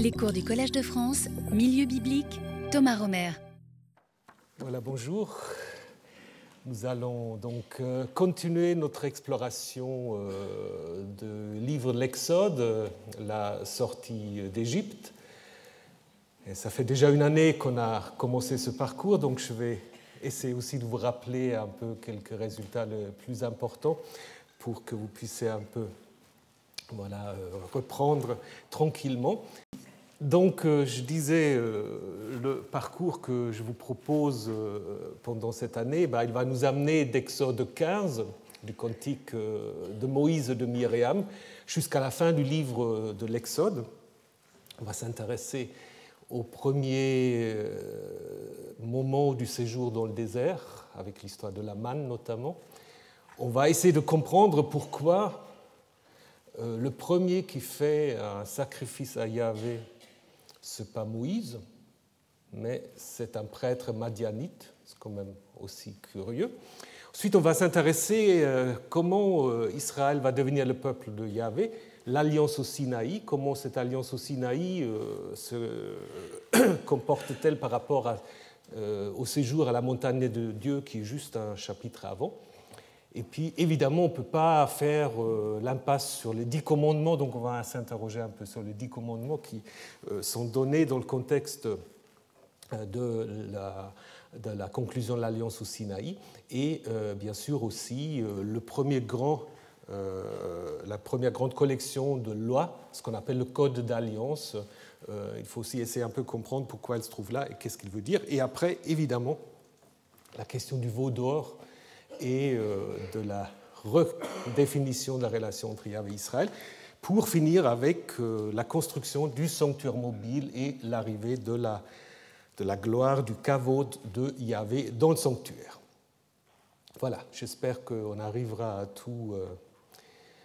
Les cours du Collège de France, Milieu biblique, Thomas Romer. Voilà, bonjour. Nous allons donc euh, continuer notre exploration euh, du livre de l'Exode, la sortie d'Égypte. Ça fait déjà une année qu'on a commencé ce parcours, donc je vais essayer aussi de vous rappeler un peu quelques résultats les plus importants pour que vous puissiez un peu voilà, euh, reprendre tranquillement. Donc, euh, je disais, euh, le parcours que je vous propose pendant cette année, bah, il va nous amener d'Exode 15, du cantique de Moïse de Myriam, jusqu'à la fin du livre de l'Exode. On va s'intéresser au premier moment du séjour dans le désert, avec l'histoire de la manne notamment. On va essayer de comprendre pourquoi euh, le premier qui fait un sacrifice à Yahvé, ce n'est pas Moïse, mais c'est un prêtre madianite. C'est quand même aussi curieux. Ensuite, on va s'intéresser euh, comment euh, Israël va devenir le peuple de Yahvé, l'alliance au Sinaï, comment cette alliance au Sinaï se comporte-t-elle par rapport au séjour à la montagne de Dieu qui est juste un chapitre avant? Et puis, évidemment, on ne peut pas faire euh, l'impasse sur les dix commandements, donc on va s'interroger un peu sur les dix commandements qui euh, sont donnés dans le contexte euh, de la, de conclusion de l'alliance au Sinaï, et bien sûr aussi le premier grand, la première grande collection de lois, ce qu'on appelle le Code d'alliance. il faut aussi essayer un peu comprendre pourquoi elle se trouve là et qu'est-ce qu'il veut dire. Et après, évidemment, la question du veau d'or et euh, de la redéfinition de la relation entre Yahvé et Israël, pour finir avec euh, la construction du sanctuaire mobile et l'arrivée de la, de la gloire du kavod de Yahvé dans le sanctuaire. Voilà, j'espère qu'on arrivera à tout, euh,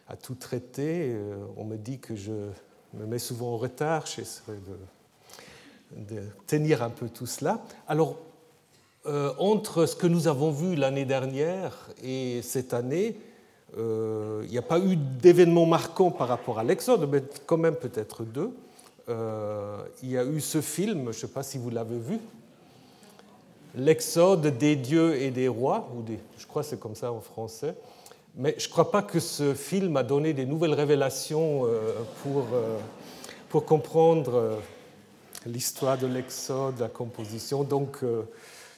à tout traiter. On me dit que je me mets souvent en retard, j'essaierai de, de tenir un peu tout cela. Alors, entre ce que nous avons vu l'année dernière et cette année, euh, il n'y a pas eu d'événements marquants par rapport à l'Exode, mais quand même peut-être deux. Euh, il y a eu ce film, je ne sais pas si vous l'avez vu, L'Exode des dieux et des rois, ou des, je crois que c'est comme ça en français. Mais je ne crois pas que ce film a donné des nouvelles révélations pour, pour comprendre l'histoire de l'Exode, la composition. Donc,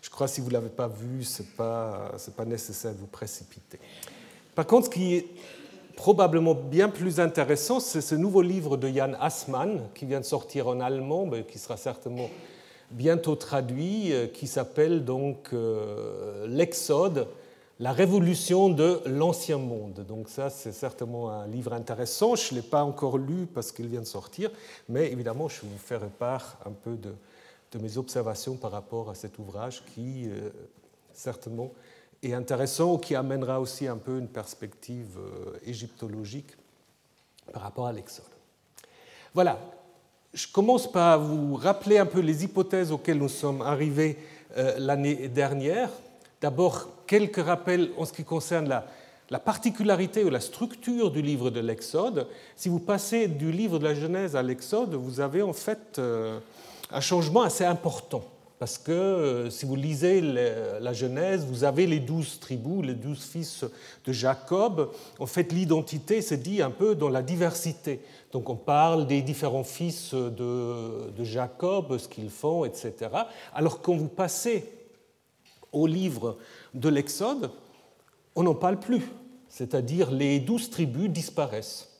je crois que si vous ne l'avez pas vu, ce n'est pas, pas nécessaire de vous précipiter. Par contre, ce qui est probablement bien plus intéressant, c'est ce nouveau livre de Jan Assmann, qui vient de sortir en allemand, mais qui sera certainement bientôt traduit, euh, qui s'appelle donc euh, L'Exode, la révolution de l'ancien monde. Donc ça, c'est certainement un livre intéressant. Je ne l'ai pas encore lu parce qu'il vient de sortir, mais évidemment, je vais vous faire part un peu de, de mes observations par rapport à cet ouvrage qui, euh, certainement, est intéressant ou qui amènera aussi un peu une perspective euh, égyptologique par rapport à l'Exode. Voilà, je commence par vous rappeler un peu les hypothèses auxquelles nous sommes arrivés euh, l'année dernière. D'abord, quelques rappels en ce qui concerne la, la, particularité ou la structure du livre de l'Exode. Si vous passez du livre de la Genèse à l'Exode, vous avez en fait un changement assez important. Parce que euh, si vous lisez la Genèse, vous avez les douze tribus, les douze fils de Jacob. En fait, l'identité se dit un peu dans la diversité. Donc on parle des différents fils de, de Jacob, ce qu'ils font, etc. Alors quand vous passez au livre de l'Exode, on n'en parle plus. C'est-à-dire les douze tribus disparaissent.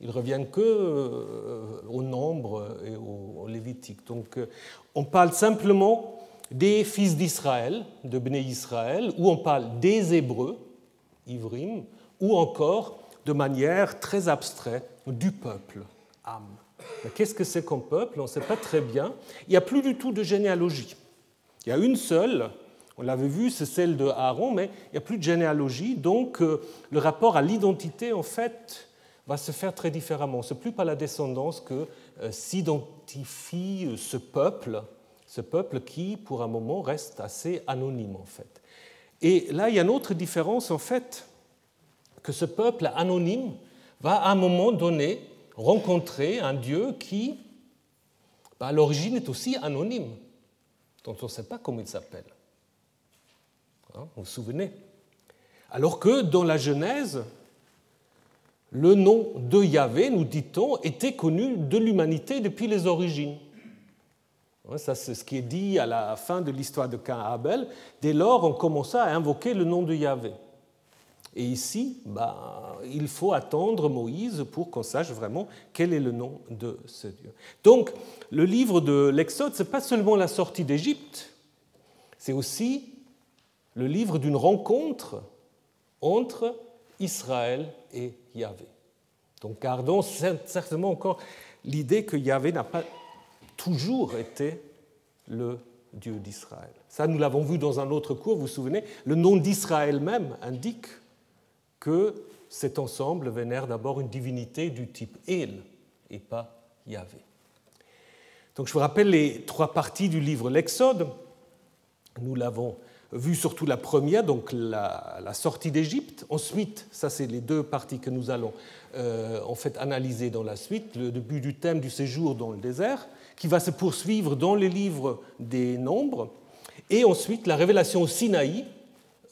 Ils reviennent que euh, au nombre et au lévitique. Donc euh, on parle simplement des fils d'Israël, de Bné Israël, ou on parle des Hébreux, Ivrim, ou encore de manière très abstraite du peuple, Am. Qu'est-ce que c'est comme peuple? On ne sait pas très bien. Il n'y a plus du tout de généalogie. Il y a une seule, on l'avait vu, c'est celle de Aaron, mais il n'y a plus de généalogie. Donc euh, le rapport à l'identité, en fait, va se faire très différemment. Ce n'est plus par la descendance que euh, s'identifie euh, ce peuple, ce peuple qui, pour un moment, reste assez anonyme en fait. Et là, il y a une autre différence en fait, que ce peuple anonyme va à un moment donné rencontrer un Dieu qui bah, à l'origine est aussi anonyme, dont on ne sait pas comment il s'appelle. Hein, vous vous souvenez? Alors que dans la Genèse, le nom de Yahvé, nous dit-on, était connu de l'humanité depuis les origines. Ça, c'est ce qui est dit à la fin de l'histoire de Cain Abel. Dès lors, on commença à invoquer le nom de Yahvé. Et ici, bah, il faut attendre Moïse pour qu'on sache vraiment quel est le nom de ce Dieu. Donc, le livre de l'Exode, ce n'est pas seulement la sortie d'Égypte, c'est aussi le livre d'une rencontre entre Israël et Yahvé. Donc, gardons certainement encore l'idée que Yahvé n'a pas toujours été le Dieu d'Israël. Ça, nous l'avons vu dans un autre cours, vous vous souvenez, le nom d'Israël même indique que cet ensemble vénère d'abord une divinité du type El et pas Yahvé. Donc je vous rappelle les trois parties du livre L'Exode. Nous l'avons vu surtout la première, donc la, sortie d'Égypte. Ensuite, ça c'est les deux parties que nous allons euh, en fait analyser dans la suite, le début du thème du séjour dans le désert qui va se poursuivre dans les livres des Nombres, et ensuite la révélation au Sinaï,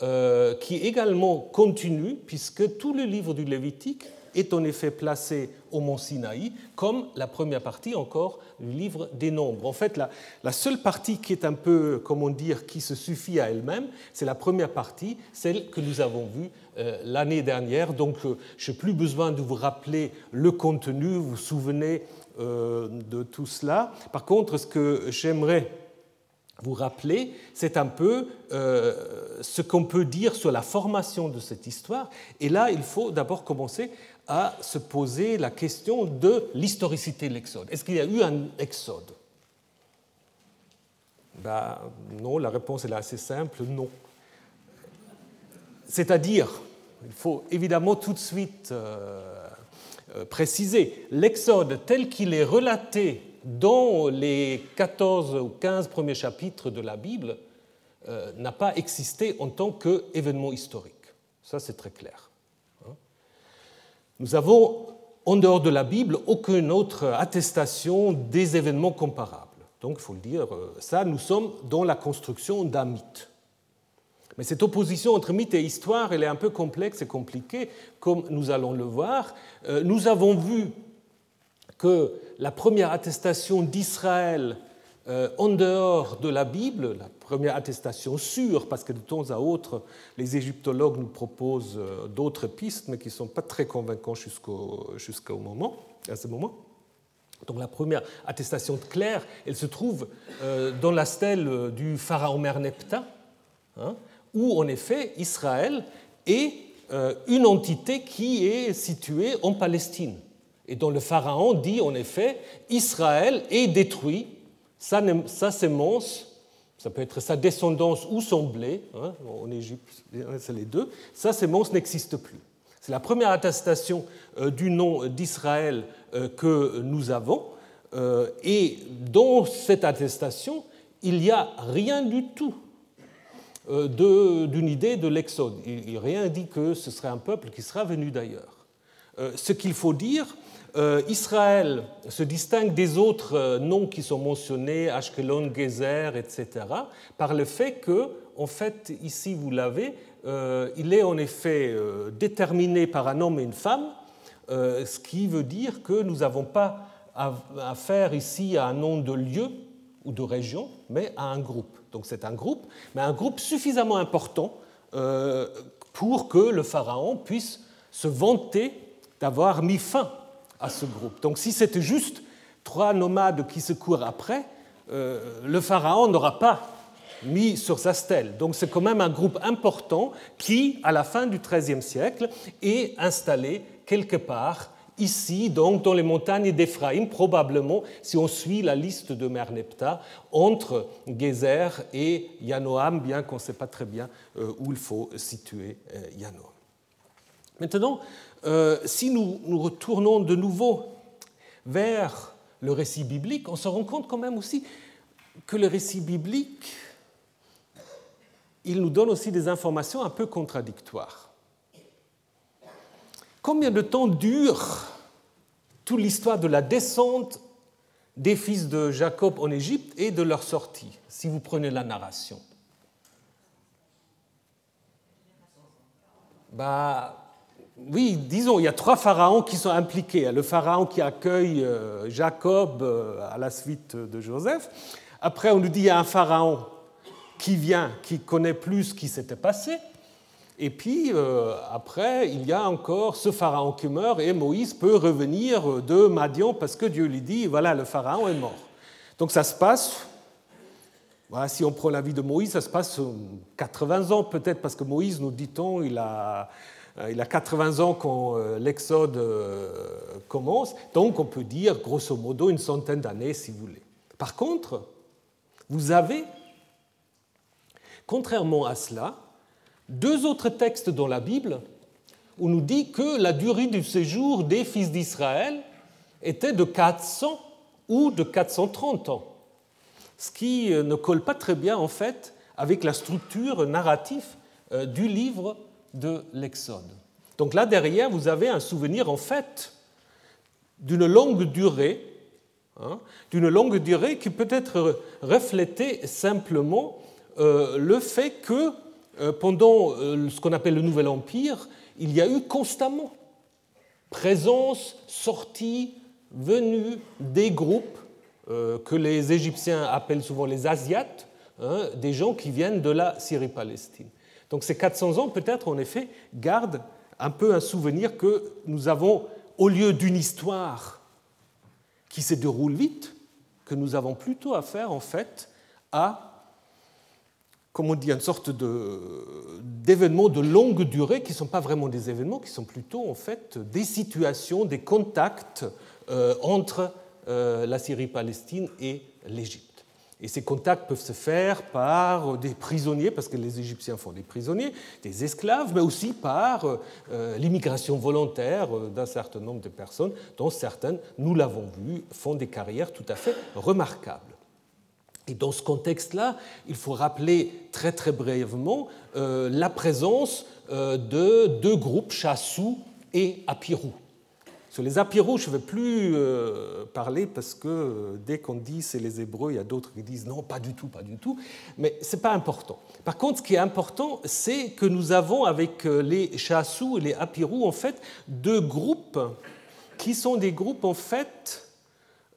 euh, qui également continue, puisque tout le livre du Lévitique est en effet placé au mont Sinaï, comme la première partie encore du livre des Nombres. En fait, la, seule partie qui est un peu, comment dire, qui se suffit à elle-même, c'est la première partie, celle que nous avons vue euh, l'année dernière. Donc, euh, je n'ai plus besoin de vous rappeler le contenu, vous vous souvenez euh, de tout cela. Par contre, ce que j'aimerais vous rappeler, c'est un peu ce qu'on peut dire sur la formation de cette histoire. Et là, il faut d'abord commencer à se poser la question de l'historicité de l'Exode. Est-ce qu'il y a eu un Exode? Ben, Non, la réponse est assez simple, non. C'est-à-dire, il faut évidemment tout de suite euh, euh, préciser, l'Exode tel qu'il est relaté dans les 14 ou 15 premiers chapitres de la Bible euh, n'a pas existé en tant qu'événement historique. Ça, c'est très clair. Nous avons, en dehors de la Bible, aucune autre attestation des événements comparables. Donc, il faut le dire, euh, ça, nous sommes dans la construction d'un mythe. Mais cette opposition entre mythe et histoire, elle est un peu complexe et compliquée, comme nous allons le voir. Euh, nous avons vu que la première attestation d'Israël euh, en dehors de la Bible, la première attestation sûre, parce que de temps à autre, les égyptologues nous proposent euh, d'autres pistes, mais qui ne sont pas très convaincants jusqu'au moment, à ce moment. Donc la première attestation claire, elle se trouve dans la stèle du pharaon Merneptah, hein, où en effet Israël est euh, une entité qui est située en Palestine et dont le pharaon dit en effet Israël est détruit, sa, sémence, ça peut être sa descendance ou son blé, hein, en Égypte c'est les deux, sa sémence n'existe plus. C'est la première attestation euh, du nom d'Israël euh, que nous avons. Et dans cette attestation, il n'y a rien du tout euh, d'une idée de l'Exode. Il rien dit que ce serait un peuple qui sera venu d'ailleurs. Euh, ce qu'il faut dire, euh, Israël se distingue des autres noms qui sont mentionnés, Ashkelon, Gezer, etc., par le fait que, en fait, ici vous l'avez, il est en effet déterminé par un homme et une femme, ce qui veut dire que nous n'avons pas affaire ici à un nom de lieu ou de région, mais à un groupe. Donc c'est un groupe, mais un groupe suffisamment important euh, pour que le pharaon puisse se vanter d'avoir mis fin à ce groupe. Donc si c'était juste trois nomades qui se courent après, euh, le pharaon n'aura pas mis sur sa stèle. Donc c'est quand même un groupe important qui, à la fin du XIIIe siècle, est installé quelque part ici, donc dans les montagnes d'Éphraïm, probablement, si on suit la liste de Merneptah, entre Gezer et Yanoam, bien qu'on ne sait pas très bien euh, où il faut situer euh, Yanoam. Maintenant, euh, si nous nous retournons de nouveau vers le récit biblique, on se rend compte quand même aussi que le récit biblique, il nous donne aussi des informations un peu contradictoires. Combien de temps dure toute l'histoire de la descente des fils de Jacob en Égypte et de leur sortie, si vous prenez la narration? Bah, Oui, disons, il y a trois pharaons qui sont impliqués. Le pharaon qui accueille euh, Jacob euh, à la suite de Joseph. Après, on nous dit qu'il y a un pharaon qui vient, qui connaît plus ce qui s'était passé. Et puis, euh, après, il y a encore ce pharaon qui meurt et Moïse peut revenir de Madian parce que Dieu lui dit, voilà, le pharaon est mort. Donc ça se passe, voilà, si on prend la vie de Moïse, ça se passe 80 ans peut-être, parce que Moïse, nous dit-on, il a, il a 80 ans quand euh, l'Exode commence, donc on peut dire grosso modo une centaine d'années si vous voulez. Par contre, vous avez, contrairement à cela, deux autres textes dans la Bible où nous dit que la durée du séjour des fils d'Israël était de 400 ou de 430 ans, ce qui euh, ne colle pas très bien en fait avec la structure narrative euh, du livre de l'Exode. Donc là derrière, vous avez un souvenir en fait d'une longue durée, hein, d'une longue durée qui peut être reflétée simplement euh, le fait que euh, pendant euh, ce qu'on appelle le Nouvel Empire, il y a eu constamment présence, sortie, venue des groupes que les Égyptiens appellent souvent les Asiates, hein, des gens qui viennent de la Syrie-Palestine. Donc ces 400 ans, peut-être, en effet, gardent un peu un souvenir que nous avons, au lieu d'une histoire qui se déroule vite, que nous avons plutôt affaire, en fait, à comme on dit, une sorte d'événements de, longue durée qui ne sont pas vraiment des événements, qui sont plutôt en fait des situations, des contacts euh, entre euh, la Syrie-Palestine et l'Égypte. Et ces contacts peuvent se faire par des prisonniers, parce que les Égyptiens font des prisonniers, des esclaves, mais aussi par euh, l'immigration volontaire d'un certain nombre de personnes, dont certaines, nous l'avons vu, font des carrières tout à fait remarquables. Et dans ce contexte-là, il faut rappeler très très brièvement euh, la présence euh, de deux groupes, Chassou et Apirou. Sur les Apirou, je ne vais plus euh, parler parce que dès qu'on dit c'est les Hébreux, il y a d'autres qui disent non, pas du tout, pas du tout. Mais ce n'est pas important. Par contre, ce qui est important, c'est que nous avons avec les Chassou et les Apirou, en fait, deux groupes qui sont des groupes, en fait,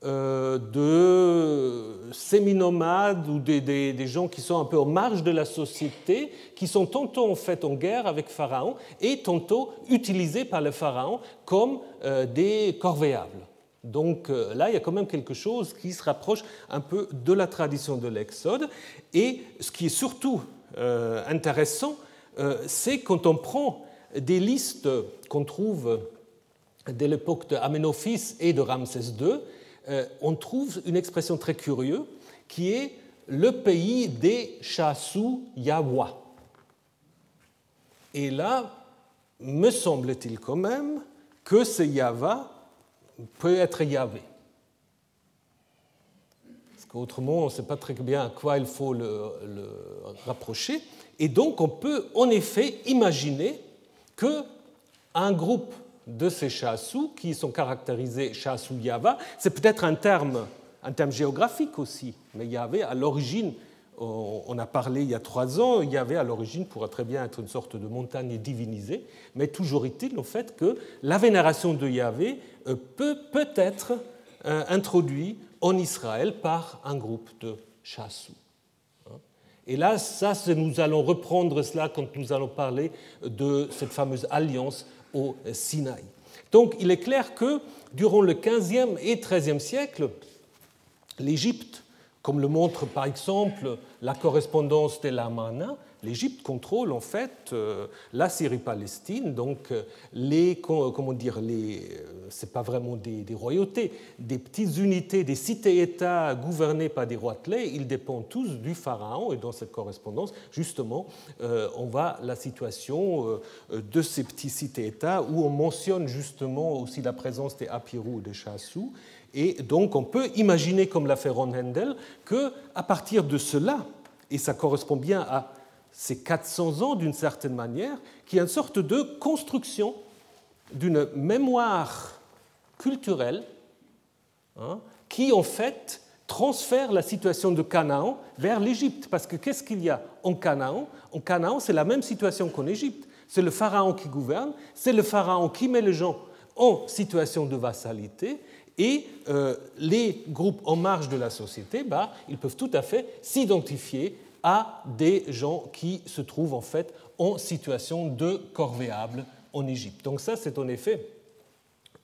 euh, de séminomades ou des, gens qui sont un peu en marge de la société, qui sont tantôt en fait en guerre avec Pharaon et tantôt utilisés par le Pharaon comme euh, des corvéables. Donc euh, là, il y a quand même quelque chose qui se rapproche un peu de la tradition de l'Exode. Et ce qui est surtout intéressant, c'est quand on prend des listes qu'on trouve dès l'époque de et de Ramsès II, on trouve une expression très curieuse qui est le pays des chassous Yawa. Et là, me semble-t-il quand même que ce Yava peut être Yahvé. Parce qu'autrement, on ne sait pas très bien à quoi il faut le, rapprocher. Et donc, on peut en effet imaginer qu'un groupe de ces chassous qui sont caractérisés chassou Yava. C'est peut-être un terme, un terme géographique aussi, mais il à l'origine, on a parlé il y a trois ans, il à l'origine pourrait très bien être une sorte de montagne divinisée, mais toujours est-il au fait que la vénération de Yahvé euh, peut peut-être euh, introduite en Israël par un groupe de chassous. Hein. Et là, ça, nous allons reprendre cela quand nous allons parler de cette fameuse alliance au Sinaï. Donc il est clair que durant le XVe et XIIIe siècle, l'Égypte, comme le montre par exemple la correspondance de la Mana, l'Égypte contrôle en fait euh, la Syrie-Palestine, donc euh, les, comment dire, les, euh, c'est pas vraiment des, royautés, des petites unités, des cités-États gouvernés par des rois clés, ils dépendent tous du pharaon, et dans cette correspondance, justement, on voit la situation de ces petits cités-États où on mentionne justement aussi la présence des Apirou ou des Chassou, et donc on peut imaginer, comme l'a fait Ron Hendel, qu'à partir de cela, et ça correspond bien à ces 400 ans d'une certaine manière, qui est une sorte de construction d'une mémoire culturelle hein, qui en fait transfère la situation de Canaan vers l'Égypte. Parce que qu'est-ce qu'il y a en Canaan? En Canaan, c'est la même situation qu'en Égypte. C'est le pharaon qui gouverne, c'est le pharaon qui met les gens en situation de vassalité, et euh, les groupes en marge de la société, bah, ils peuvent tout à fait s'identifier à des gens qui se trouvent en fait en situation de corvéable en Égypte. Donc ça, c'est en effet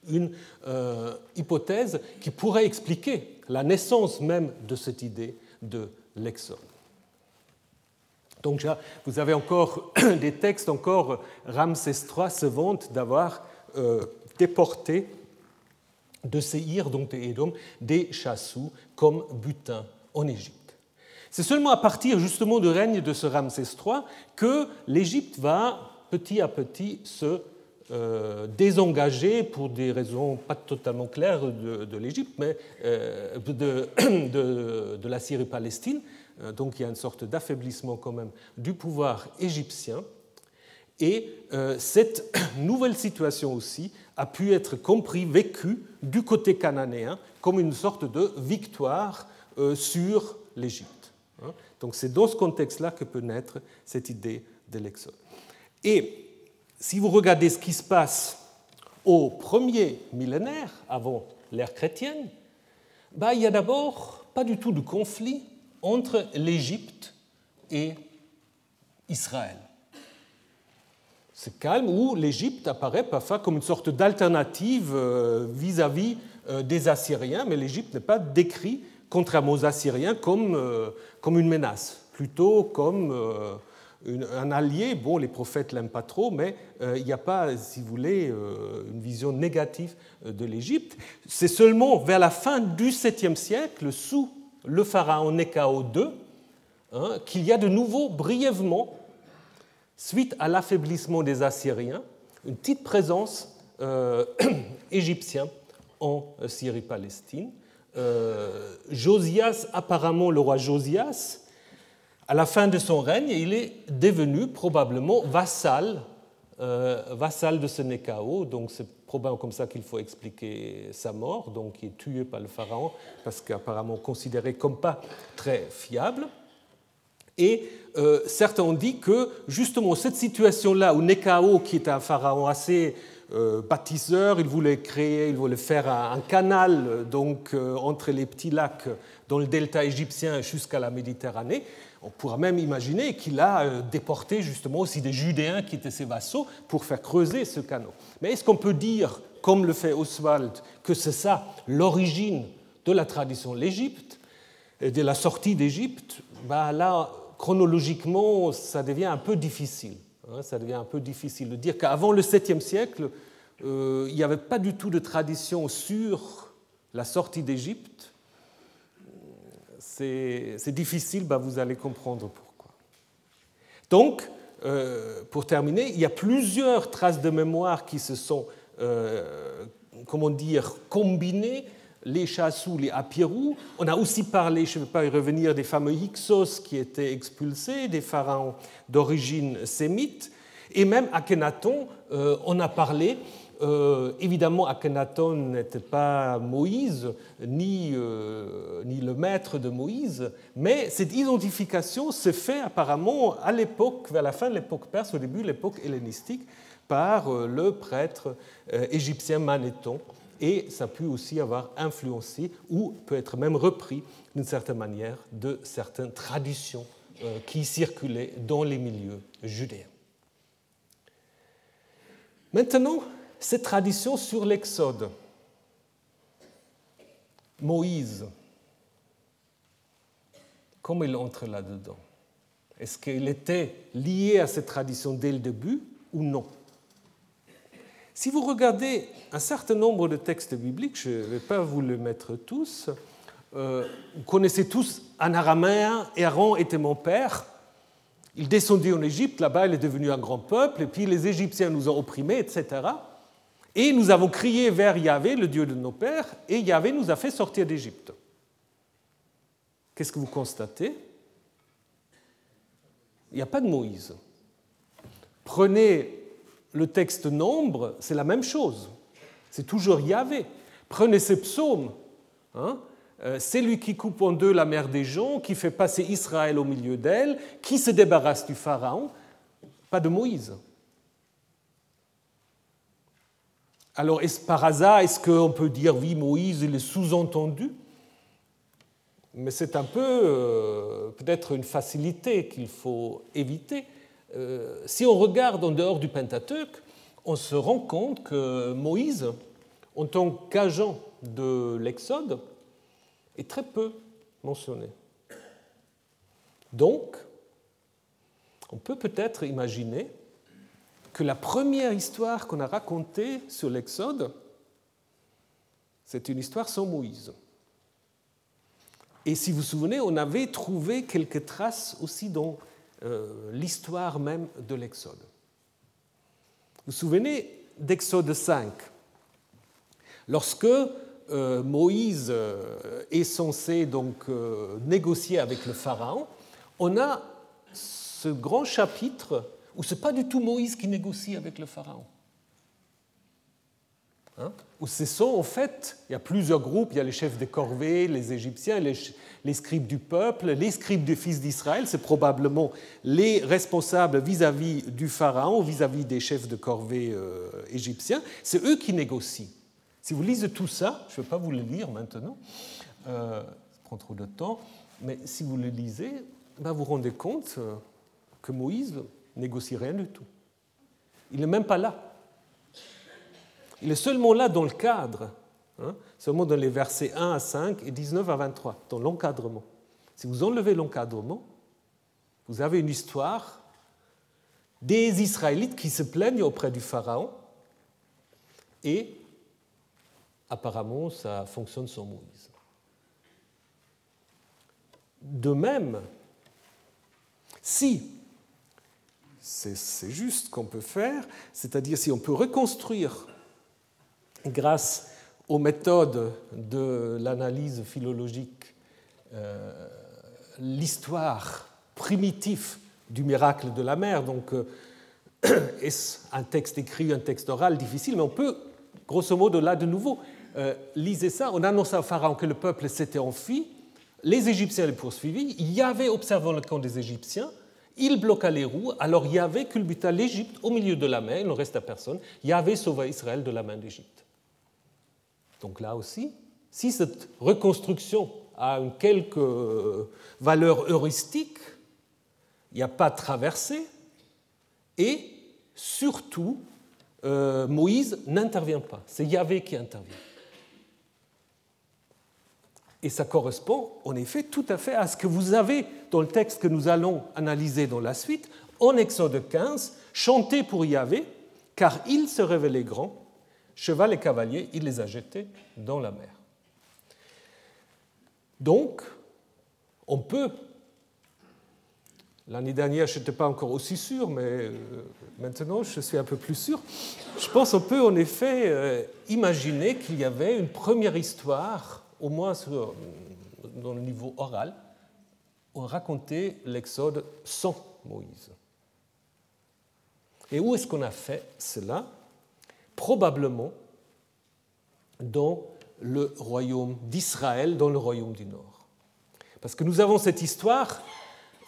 une euh, hypothèse qui pourrait expliquer la naissance même de cette idée de l'exode. Donc vous avez encore des textes, encore Ramsès III se vante d'avoir euh, déporté de Séhir, donc des chassous comme butin en Égypte. C'est seulement à partir justement du règne de ce Ramsès III que l'Égypte va petit à petit se euh, désengagé pour des raisons pas totalement claires de, l'Égypte, mais euh, de, la Syrie-Palestine. Euh, donc il y a une sorte d'affaiblissement quand même du pouvoir égyptien. Et cette nouvelle situation aussi a pu être compris, vécue du côté cananéen comme une sorte de victoire sur l'Égypte. Hein? Donc c'est dans ce contexte-là que peut naître cette idée de l'exode. Et si vous regardez ce qui se passe au premier millénaire, avant l'ère chrétienne, bah, il n'y a d'abord pas du tout de conflit entre l'Égypte et Israël. C'est calme où l'Égypte apparaît parfois comme une sorte d'alternative euh, vis-à-vis euh, des Assyriens, mais l'Égypte n'est pas décrit, contrairement aux Assyriens, comme, euh, comme une menace, plutôt comme un allié, bon, les prophètes l'aiment pas trop, mais euh, il n'y a pas, si vous voulez, euh, une vision négative euh, de l'Égypte. C'est seulement vers la fin du 7e siècle, sous le pharaon Néchao II, hein, qu'il y a de nouveau brièvement, suite à l'affaiblissement des Assyriens, une petite présence égyptienne en Syrie-Palestine. Josias, apparemment le roi Josias, à la fin de son règne, il est devenu probablement vassal, euh, vassal de donc c'est probablement comme ça qu'il faut expliquer sa mort, donc il est tué par le pharaon, parce qu'apparemment considéré comme pas très fiable. Et euh, certains ont dit que justement cette situation-là où Nekao, qui est un pharaon assez euh, bâtisseur, il voulait créer, il voulait faire un, canal donc entre les petits lacs dans le delta égyptien jusqu'à la Méditerranée, on pourra même imaginer qu'il a euh, déporté justement aussi des Judéens qui étaient ses vassaux pour faire creuser ce canot. Mais est-ce qu'on peut dire, comme le fait Oswald, que c'est ça l'origine de la tradition de l'Égypte, de la sortie d'Égypte? Ben Là, chronologiquement, ça devient un peu difficile. Hein, ça devient un peu difficile de dire qu'avant le 7e siècle, euh, il n'y avait pas du tout de tradition sur la sortie d'Égypte c'est difficile, bah, vous allez comprendre pourquoi. Donc, euh, pour terminer, il y a plusieurs traces de mémoire qui se sont, euh, comment dire, combinées, les Chassous, les Apirou. On a aussi parlé, je ne vais pas y revenir, des fameux Hyksos qui étaient expulsés, des pharaons d'origine sémite, et même Akhenaton, euh, on a parlé euh, évidemment, Akhenaton n'était pas Moïse, ni, euh, ni, le maître de Moïse, mais cette identification se fait apparemment à l'époque, vers la fin de l'époque perse, au début de l'époque hellénistique, par le prêtre égyptien Manéthon. Et ça peut aussi avoir influencé, ou peut être même repris d'une certaine manière, de certaines traditions qui circulaient dans les milieux judéens. Maintenant, cette tradition sur l'Exode. Moïse, comment il entre là-dedans? Est-ce qu'il était lié à cette tradition dès le début ou non? Si vous regardez un certain nombre de textes bibliques, je ne vais pas vous les mettre tous, euh, vous connaissez tous un araméen, Aaron était mon père, il descendit en Égypte, là-bas il est devenu un grand peuple, et puis les Égyptiens nous ont opprimés, etc. Et nous avons crié vers Yahvé, le Dieu de nos pères, et Yahvé nous a fait sortir d'Égypte. Qu'est-ce que vous constatez? Il n'y a pas de Moïse. Prenez le texte nombre, c'est la même chose. C'est toujours Yahvé. Prenez ces psaumes. Hein euh, c'est lui qui coupe en deux la mer des gens, qui fait passer Israël au milieu d'elle, qui se débarrasse du Pharaon, pas de Moïse. Alors, est-ce par hasard, est-ce qu'on peut dire, oui, Moïse, il est sous-entendu? Mais c'est un peu euh, peut-être une facilité qu'il faut éviter. Euh, si on regarde en dehors du Pentateuque, on se rend compte que Moïse, en tant qu'agent de l'Exode, est très peu mentionné. Donc, on peut peut-être imaginer que la première histoire qu'on a racontée sur l'Exode, c'est une histoire sans Moïse. Et si vous vous souvenez, on avait trouvé quelques traces aussi dans l'histoire même de l'Exode. Vous vous souvenez d'Exode 5 Lorsque euh, Moïse euh, est censé donc négocier avec le Pharaon, on a ce grand chapitre où ce n'est pas du tout Moïse qui négocie avec le Pharaon. Hein? Où ce sont en fait, il y a plusieurs groupes, il y a les chefs des corvées, les Égyptiens, les, scribes du peuple, les scribes des fils d'Israël, c'est probablement les responsables vis-à-vis du Pharaon, vis-à-vis des chefs de corvée euh, égyptiens, c'est eux qui négocient. Si vous lisez tout ça, je ne vais pas vous le lire maintenant, euh, ça prend trop de temps, mais si vous le lisez, ben vous vous rendez compte euh, que Moïse négocie rien du tout. Il n'est même pas là. Il est seulement là dans le cadre, hein, seulement dans les versets 1 à 5 et 19 à 23, dans l'encadrement. Si vous enlevez l'encadrement, vous avez une histoire des Israélites qui se plaignent auprès du Pharaon et apparemment ça fonctionne sans Moïse. De même, si c'est juste qu'on peut faire, c'est-à-dire si on peut reconstruire grâce aux méthodes de l'analyse philologique euh, l'histoire primitive du miracle de la mer. Donc, euh, est-ce un texte écrit, un texte oral? Difficile, mais on peut, grosso modo, là de nouveau, euh, lisez ça. On annonça au Pharaon que le peuple s'était enfui, les Égyptiens les poursuivis, avait observant le camp des Égyptiens, il bloqua les roues, alors Yahvé culbuta l'Égypte au milieu de la mer, il ne reste à personne. Yahvé sauva Israël de la main d'Égypte. Donc là aussi, si cette reconstruction a une quelque valeur heuristique, il n'y a pas de traversée, et surtout, euh, Moïse n'intervient pas, c'est Yahvé qui intervient. Et ça correspond en effet tout à fait à ce que vous avez dans le texte que nous allons analyser dans la suite, en Exode 15, Chantez pour Yahvé, car il se révélait grand, cheval et cavalier, il les a jetés dans la mer. Donc, on peut, l'année dernière je n'étais pas encore aussi sûr, mais euh, maintenant je suis un peu plus sûr, je pense qu'on peut en effet euh, imaginer qu'il y avait une première histoire au moins dans le niveau oral, on racontait l'Exode sans Moïse. Et où est-ce qu'on a fait cela? Probablement dans le royaume d'Israël, dans le royaume du Nord. Parce que nous avons cette histoire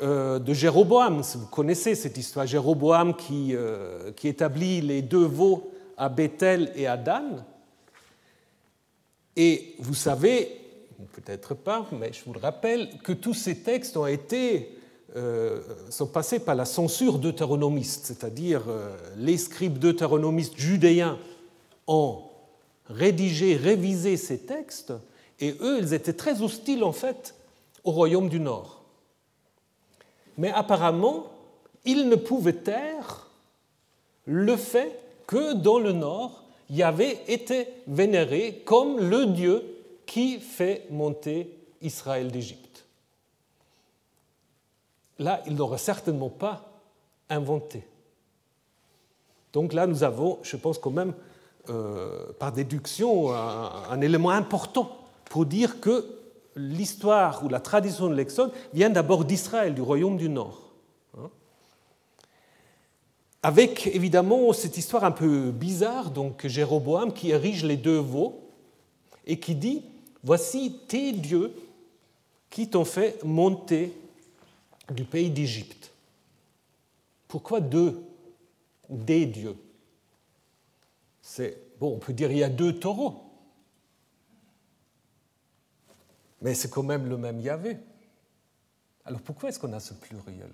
euh, de Jéroboam, vous connaissez cette histoire, Jéroboam qui, euh, qui établit les deux veaux à Bethel et à Dan, et vous savez, peut-être pas, mais je vous le rappelle, que tous ces textes ont été, sont passés par la censure deutéronomiste, c'est-à-dire euh, les scribes deutéronomistes judéens ont rédigé, révisé ces textes, et eux, ils étaient très hostiles en fait au royaume du Nord. Mais apparemment, ils ne pouvaient taire le fait que dans le Nord, y avait été vénéré comme le Dieu qui fait monter Israël d'Égypte. Là, il n'aurait certainement pas inventé. Donc là, nous avons, je pense quand même, euh, par déduction, un, élément important pour dire que l'histoire ou la tradition de l'Exode vient d'abord d'Israël, du royaume du Nord avec évidemment cette histoire un peu bizarre, donc Jéroboam qui érige les deux veaux et qui dit Voici tes dieux qui t'ont fait monter du pays d'Égypte. Pourquoi deux des dieux? C'est bon, on peut dire il y a deux taureaux, mais c'est quand même le même Yahvé. Alors pourquoi est-ce qu'on a ce pluriel?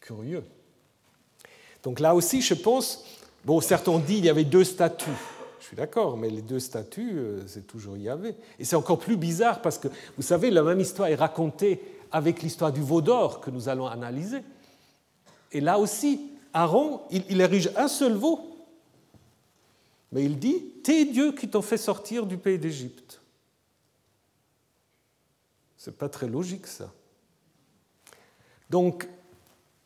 Curieux. Donc là aussi, je pense, bon, certes on dit qu'il y avait deux statues. Je suis d'accord, mais les deux statues, euh, c'est toujours Yahvé. Et c'est encore plus bizarre parce que, vous savez, la même histoire est racontée avec l'histoire du veau d'or que nous allons analyser. Et là aussi, Aaron, il, érige un seul veau, mais il dit, Tes dieux qui t'ont fait sortir du pays d'Égypte. C'est pas très logique ça. Donc,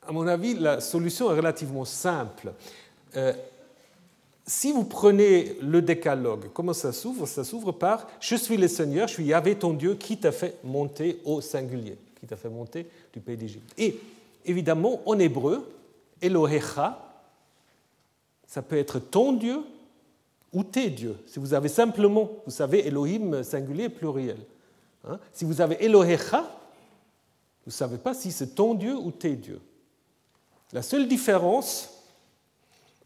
à mon avis, la solution est relativement simple. Euh, si vous prenez le décalogue, comment ça s'ouvre? Ça s'ouvre par Je suis le Seigneur, je suis Yahvé ton Dieu qui t'a fait monter au singulier, qui t'a fait monter du pays d'Égypte. Et évidemment, en hébreu, Elohecha, ça peut être ton Dieu ou tes dieux. Si vous avez simplement, vous savez, Elohim singulier pluriel. Hein. si vous avez Elohecha, vous ne savez pas si c'est ton Dieu ou tes dieux. La seule différence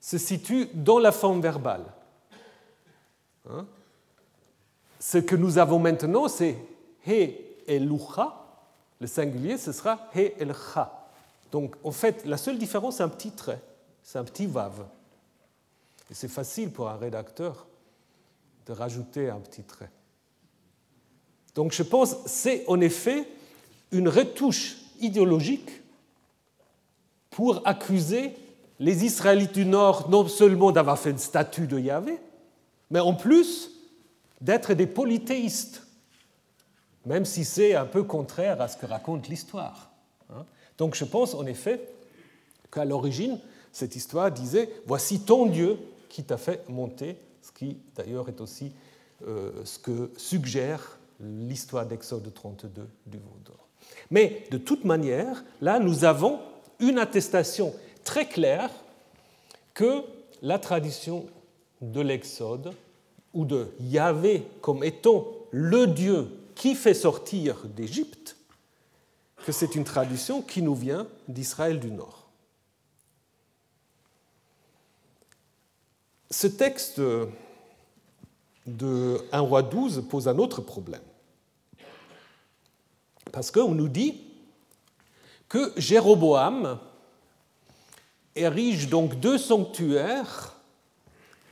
se situe dans la forme verbale. Hein? Ce que nous avons maintenant, c'est He elucha. Le singulier, ce sera He elcha. Donc, en fait, la seule différence, c'est un petit trait, c'est un petit vav. Et c'est facile pour un rédacteur de rajouter un petit trait. Donc, je pense c'est en effet une retouche idéologique pour accuser les Israélites du Nord non seulement d'avoir fait une statue de Yahvé, mais en plus d'être des polythéistes, même si c'est un peu contraire à ce que raconte l'histoire. Hein. Donc je pense en effet qu'à l'origine, cette histoire disait, voici ton Dieu qui t'a fait monter, ce qui d'ailleurs est aussi euh, ce que suggère l'histoire d'Exode 32 du Vaudor. Mais de toute manière, là, nous avons une attestation très claire que la tradition de l'Exode, ou de Yahvé comme étant le Dieu qui fait sortir d'Égypte, que c'est une tradition qui nous vient d'Israël du Nord. Ce texte de 1 roi 12 pose un autre problème. Parce qu'on nous dit que Jéroboam érige donc deux sanctuaires,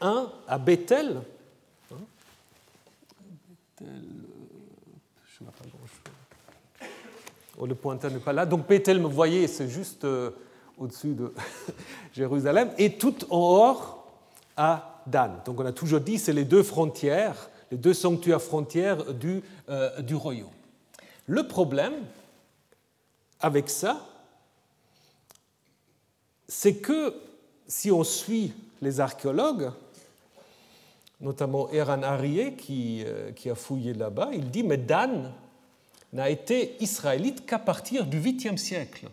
un à Bethel, Oh, le pointeur n'est pas là. Donc Bethel, vous voyez, c'est juste euh, au-dessus de Jérusalem, et tout en hors à Dan. Donc on a toujours dit c'est les deux frontières, les deux sanctuaires frontières du, euh, du royaume. Le problème, avec ça, c'est que si on suit les archéologues, notamment Eran Arié qui, euh, qui a fouillé là-bas, il dit mais Dan n'a été israélite qu'à partir du 8e siècle.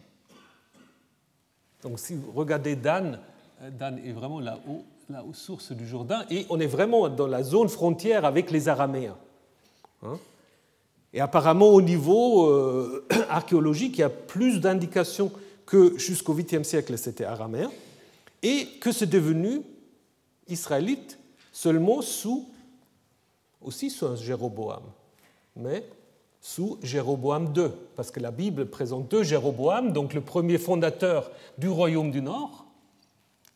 Donc si vous regardez Dan, euh, Dan est vraiment là haut là aux sources du Jourdain, et on est vraiment dans la zone frontière avec les Araméens. Hein et apparemment, au niveau euh, archéologique, il y a plus d'indications que jusqu'au 8e siècle, c'était araméen, et que c'est devenu israélite seulement sous, aussi sous un Jéroboam, mais sous Jéroboam II, parce que la Bible présente deux Jéroboam, donc le premier fondateur du royaume du Nord,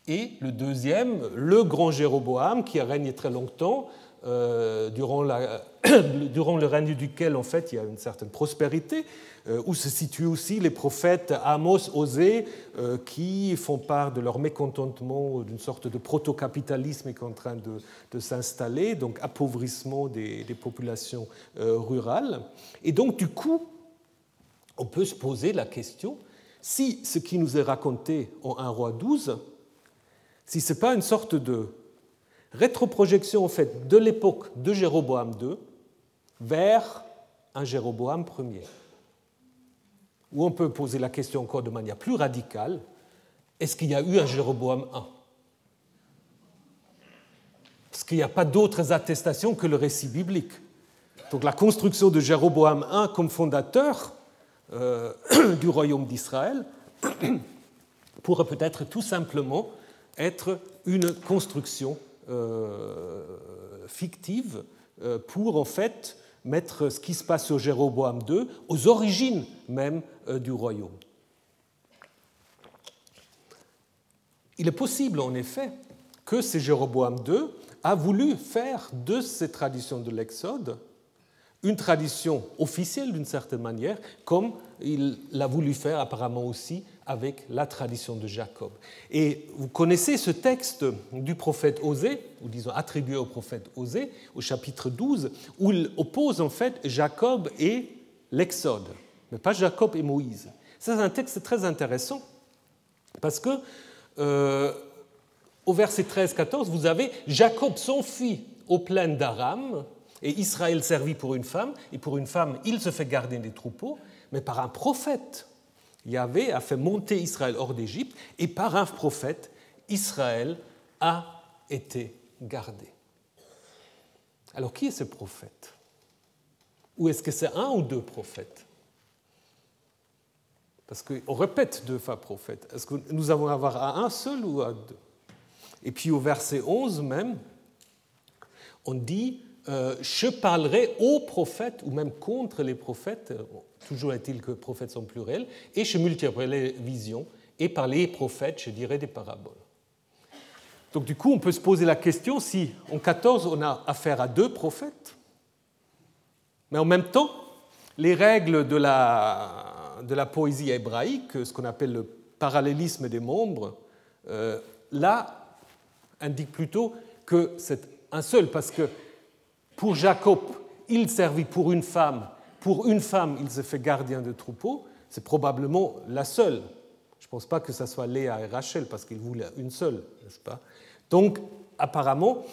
et le deuxième, le grand Jéroboam, qui a régné très longtemps, euh, durant, la, durant, le règne duquel en fait il y a une certaine prospérité, euh, où se situent aussi les prophètes Amos, Osée, euh, qui font part de leur mécontentement d'une sorte de proto-capitalisme qui est en train de, s'installer, donc appauvrissement des, des populations rurales. Et donc du coup, on peut se poser la question si ce qui nous est raconté en 1 roi 12, si ce n'est pas une sorte de rétroprojection en fait de l'époque de Jéroboam II vers un Jéroboam Ier. Ou on peut poser la question encore de manière plus radicale, est-ce qu'il y a eu un Jéroboam I parce qu'il n'y a pas d'autres attestations que le récit biblique. Donc la construction de Jéroboam I comme fondateur euh, du royaume d'Israël pourrait peut-être tout simplement être une construction fictive euh, pour en fait mettre ce qui se passe sur Jéroboam II aux origines même du royaume. Il est possible en effet que c'est Jéroboam II a voulu faire de ces traditions de l'Exode une tradition officielle d'une certaine manière, comme il l'a voulu faire apparemment aussi avec la tradition de Jacob. Et vous connaissez ce texte du prophète Osée, ou disons attribué au prophète Osée, au chapitre 12, où il oppose en fait Jacob et l'Exode, mais pas Jacob et Moïse. C'est un texte très intéressant, parce que euh, au verset 13-14, vous avez Jacob s'enfuit aux plaines d'Aram, et Israël servit pour une femme, et pour une femme, il se fait garder des troupeaux, mais par un prophète. Yahvé a fait monter Israël hors d'Égypte, et par un prophète, Israël a été gardé. Alors qui est ce prophète? Ou est-ce que c'est un ou deux prophètes? Parce qu'on répète deux fois prophète. Est-ce que nous avons avoir à un seul ou à deux? Et puis au verset 11 même, on dit euh, je parlerai aux prophètes ou même contre les prophètes, euh, toujours est-il que prophètes sont pluriels, et je multiplierai les visions, et par les prophètes, je dirai des paraboles. Donc du coup, on peut se poser la question si en 14, on a affaire à deux prophètes, mais en même temps, les règles de la, de la poésie hébraïque, ce qu'on appelle le parallélisme des membres, euh, là, indiquent plutôt que c'est un seul, parce que pour Jacob, il servit pour une femme. Pour une femme, il se fait gardien de troupeau. C'est probablement la seule. Je ne pense pas que ce soit Léa et Rachel, parce qu'il voulait une seule, n'est-ce pas? Donc, apparemment,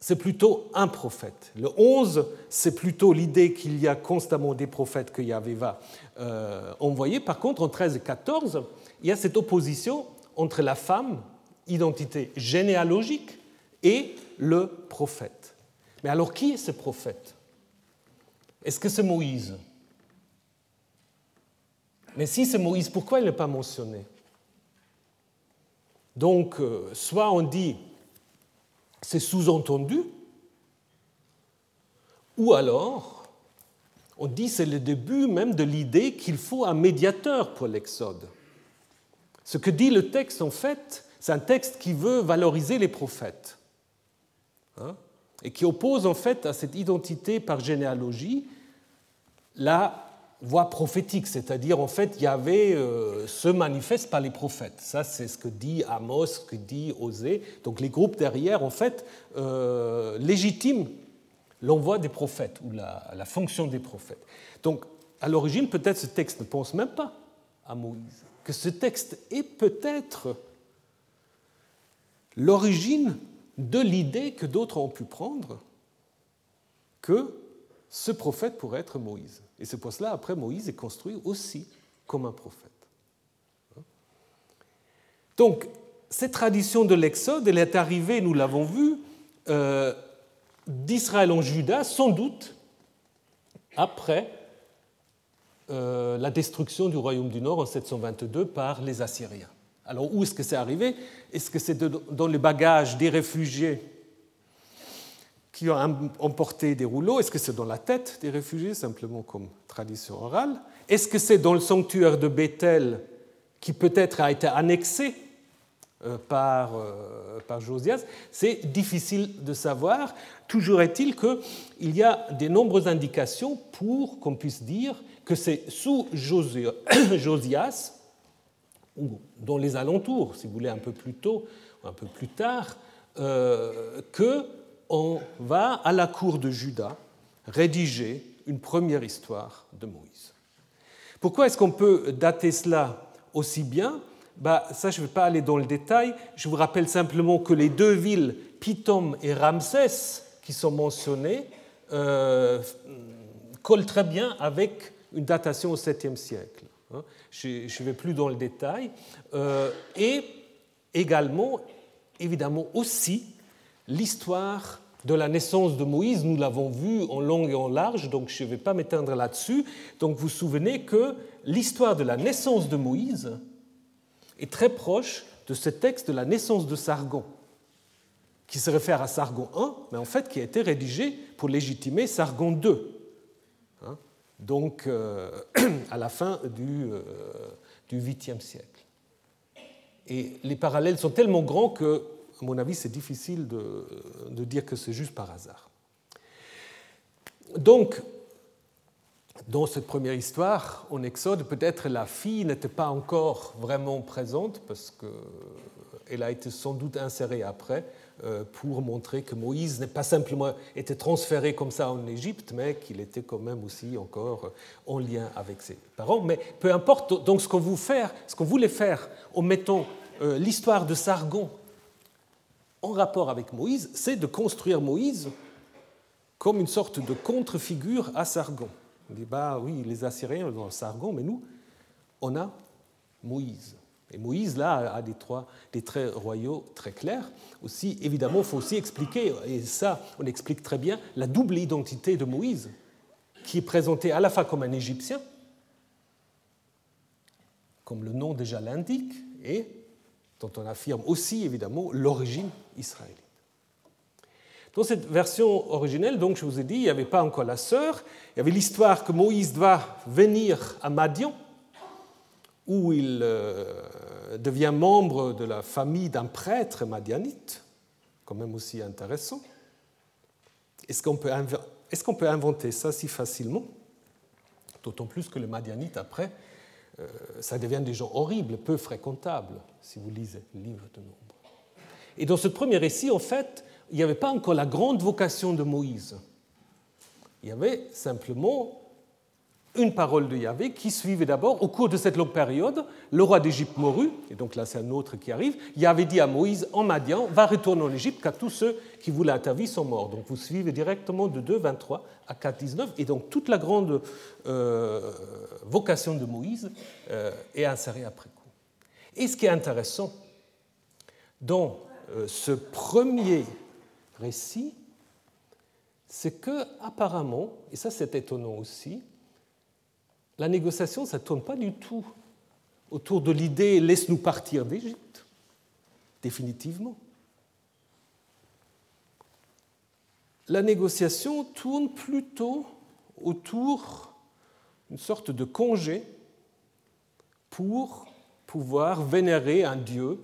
c'est plutôt un prophète. Le 11, c'est plutôt l'idée qu'il y a constamment des prophètes que Yahvé va euh, envoyer. Par contre, en 13 et 14, il y a cette opposition entre la femme, identité généalogique, et le prophète. Mais alors qui est ce prophète? Est-ce que c'est Moïse? Mais si c'est Moïse, pourquoi il n'est pas mentionné? Donc, euh, soit on dit c'est sous-entendu, ou alors on dit c'est le début même de l'idée qu'il faut un médiateur pour l'Exode. Ce que dit le texte, en fait, c'est un texte qui veut valoriser les prophètes. Hein et qui oppose en fait à cette identité par généalogie la voix prophétique, c'est-à-dire en fait Yahvé euh, se manifeste par les prophètes. Ça c'est ce que dit Amos, ce que dit Osée. Donc les groupes derrière en fait euh, légitiment l'envoi des prophètes ou la, la, fonction des prophètes. Donc à l'origine peut-être ce texte ne pense même pas à Moïse, que ce texte est peut-être l'origine de l'idée que d'autres ont pu prendre que ce prophète pourrait être Moïse. Et c'est pour cela, après, Moïse est construit aussi comme un prophète. Donc, cette tradition de l'Exode, elle est arrivée, nous l'avons vu, euh, d'Israël en Juda, sans doute après euh, la destruction du royaume du Nord en 722 par les Assyriens. Alors où est-ce que c'est arrivé? Est-ce que c'est dans les bagages des réfugiés qui ont emporté des rouleaux? Est-ce que c'est dans la tête des réfugiés, simplement comme tradition orale? Est-ce que c'est dans le sanctuaire de Bethel qui peut-être a été annexé euh, par, euh, par Josias? C'est difficile de savoir. Toujours est-il qu'il y a de nombreuses indications pour qu'on puisse dire que c'est sous Josias ou dans les alentours, si vous voulez, un peu plus tôt, un peu plus tard, euh, qu'on va à la cour de Juda rédiger une première histoire de Moïse. Pourquoi est-ce qu'on peut dater cela aussi bien? Bah, Ça, je ne vais pas aller dans le détail. Je vous rappelle simplement que les deux villes, Pithom et Ramsès, qui sont mentionnées, euh, collent très bien avec une datation au 7e siècle. Hein. Je ne vais plus dans le détail. Euh, et également, évidemment aussi, l'histoire de la naissance de Moïse, nous l'avons vu en long et en large, donc je ne vais pas m'éteindre là-dessus. Donc vous vous souvenez que l'histoire de la naissance de Moïse est très proche de ce texte de la naissance de Sargon, qui se réfère à Sargon I, mais en fait qui a été rédigé pour légitimer Sargon II, donc euh, à la fin du, euh, du 8e siècle. Et les parallèles sont tellement grands que à mon avis, c'est difficile de, dire que c'est juste par hasard. Donc, dans cette première histoire, en Exode, peut-être la fille n'était pas encore vraiment présente parce qu'elle a été sans doute insérée après pour montrer que Moïse n'est pas simplement été transféré comme ça en Égypte, mais qu'il était quand même aussi encore en lien avec ses parents. Mais peu importe, donc ce qu'on voulait faire en mettant euh, l'histoire de Sargon en rapport avec Moïse, c'est de construire Moïse comme une sorte de contre-figure à Sargon. On dit, bah oui, les Assyriens ont Sargon, mais nous, on a Moïse. Et Moïse, là, a des, traits royaux très clairs. Aussi, évidemment, il faut aussi expliquer, et ça, on explique très bien, la double identité de Moïse, qui est présentée à la fois comme un Égyptien, comme le nom déjà l'indique, et dont on affirme aussi évidemment l'origine israélite. Dans cette version originelle, donc, je vous ai dit, il n'y avait pas encore la sœur, il y avait l'histoire que Moïse doit venir à Madian, où il euh, devient membre de la famille d'un prêtre madianite, quand même aussi intéressant. Est-ce qu'on peut, inventer ça si facilement? D'autant plus que les madianites, après, euh, ça devient des gens horribles, peu fréquentables, si vous lisez le livre de Nombre. Et dans ce premier récit, en fait, il n'y avait pas encore la grande vocation de Moïse. Il y avait simplement une parole de Yahvé qui suivait d'abord, au cours de cette longue période, le roi d'Égypte mourut, et donc là c'est un autre qui arrive, Yahvé dit à Moïse en Madian, va retourner en Égypte car tous ceux qui voulaient ta vie sont morts. Donc vous suivez directement de 2, 23 à 4, 19, et donc toute la grande euh, vocation de Moïse euh, est insérée après coup. Et ce qui est intéressant dans euh, ce premier récit, c'est que apparemment, et ça c'est étonnant aussi, la négociation, ça ne tourne pas du tout autour de l'idée laisse-nous partir d'Égypte, définitivement. La négociation tourne plutôt autour d'une sorte de congé pour pouvoir vénérer un dieu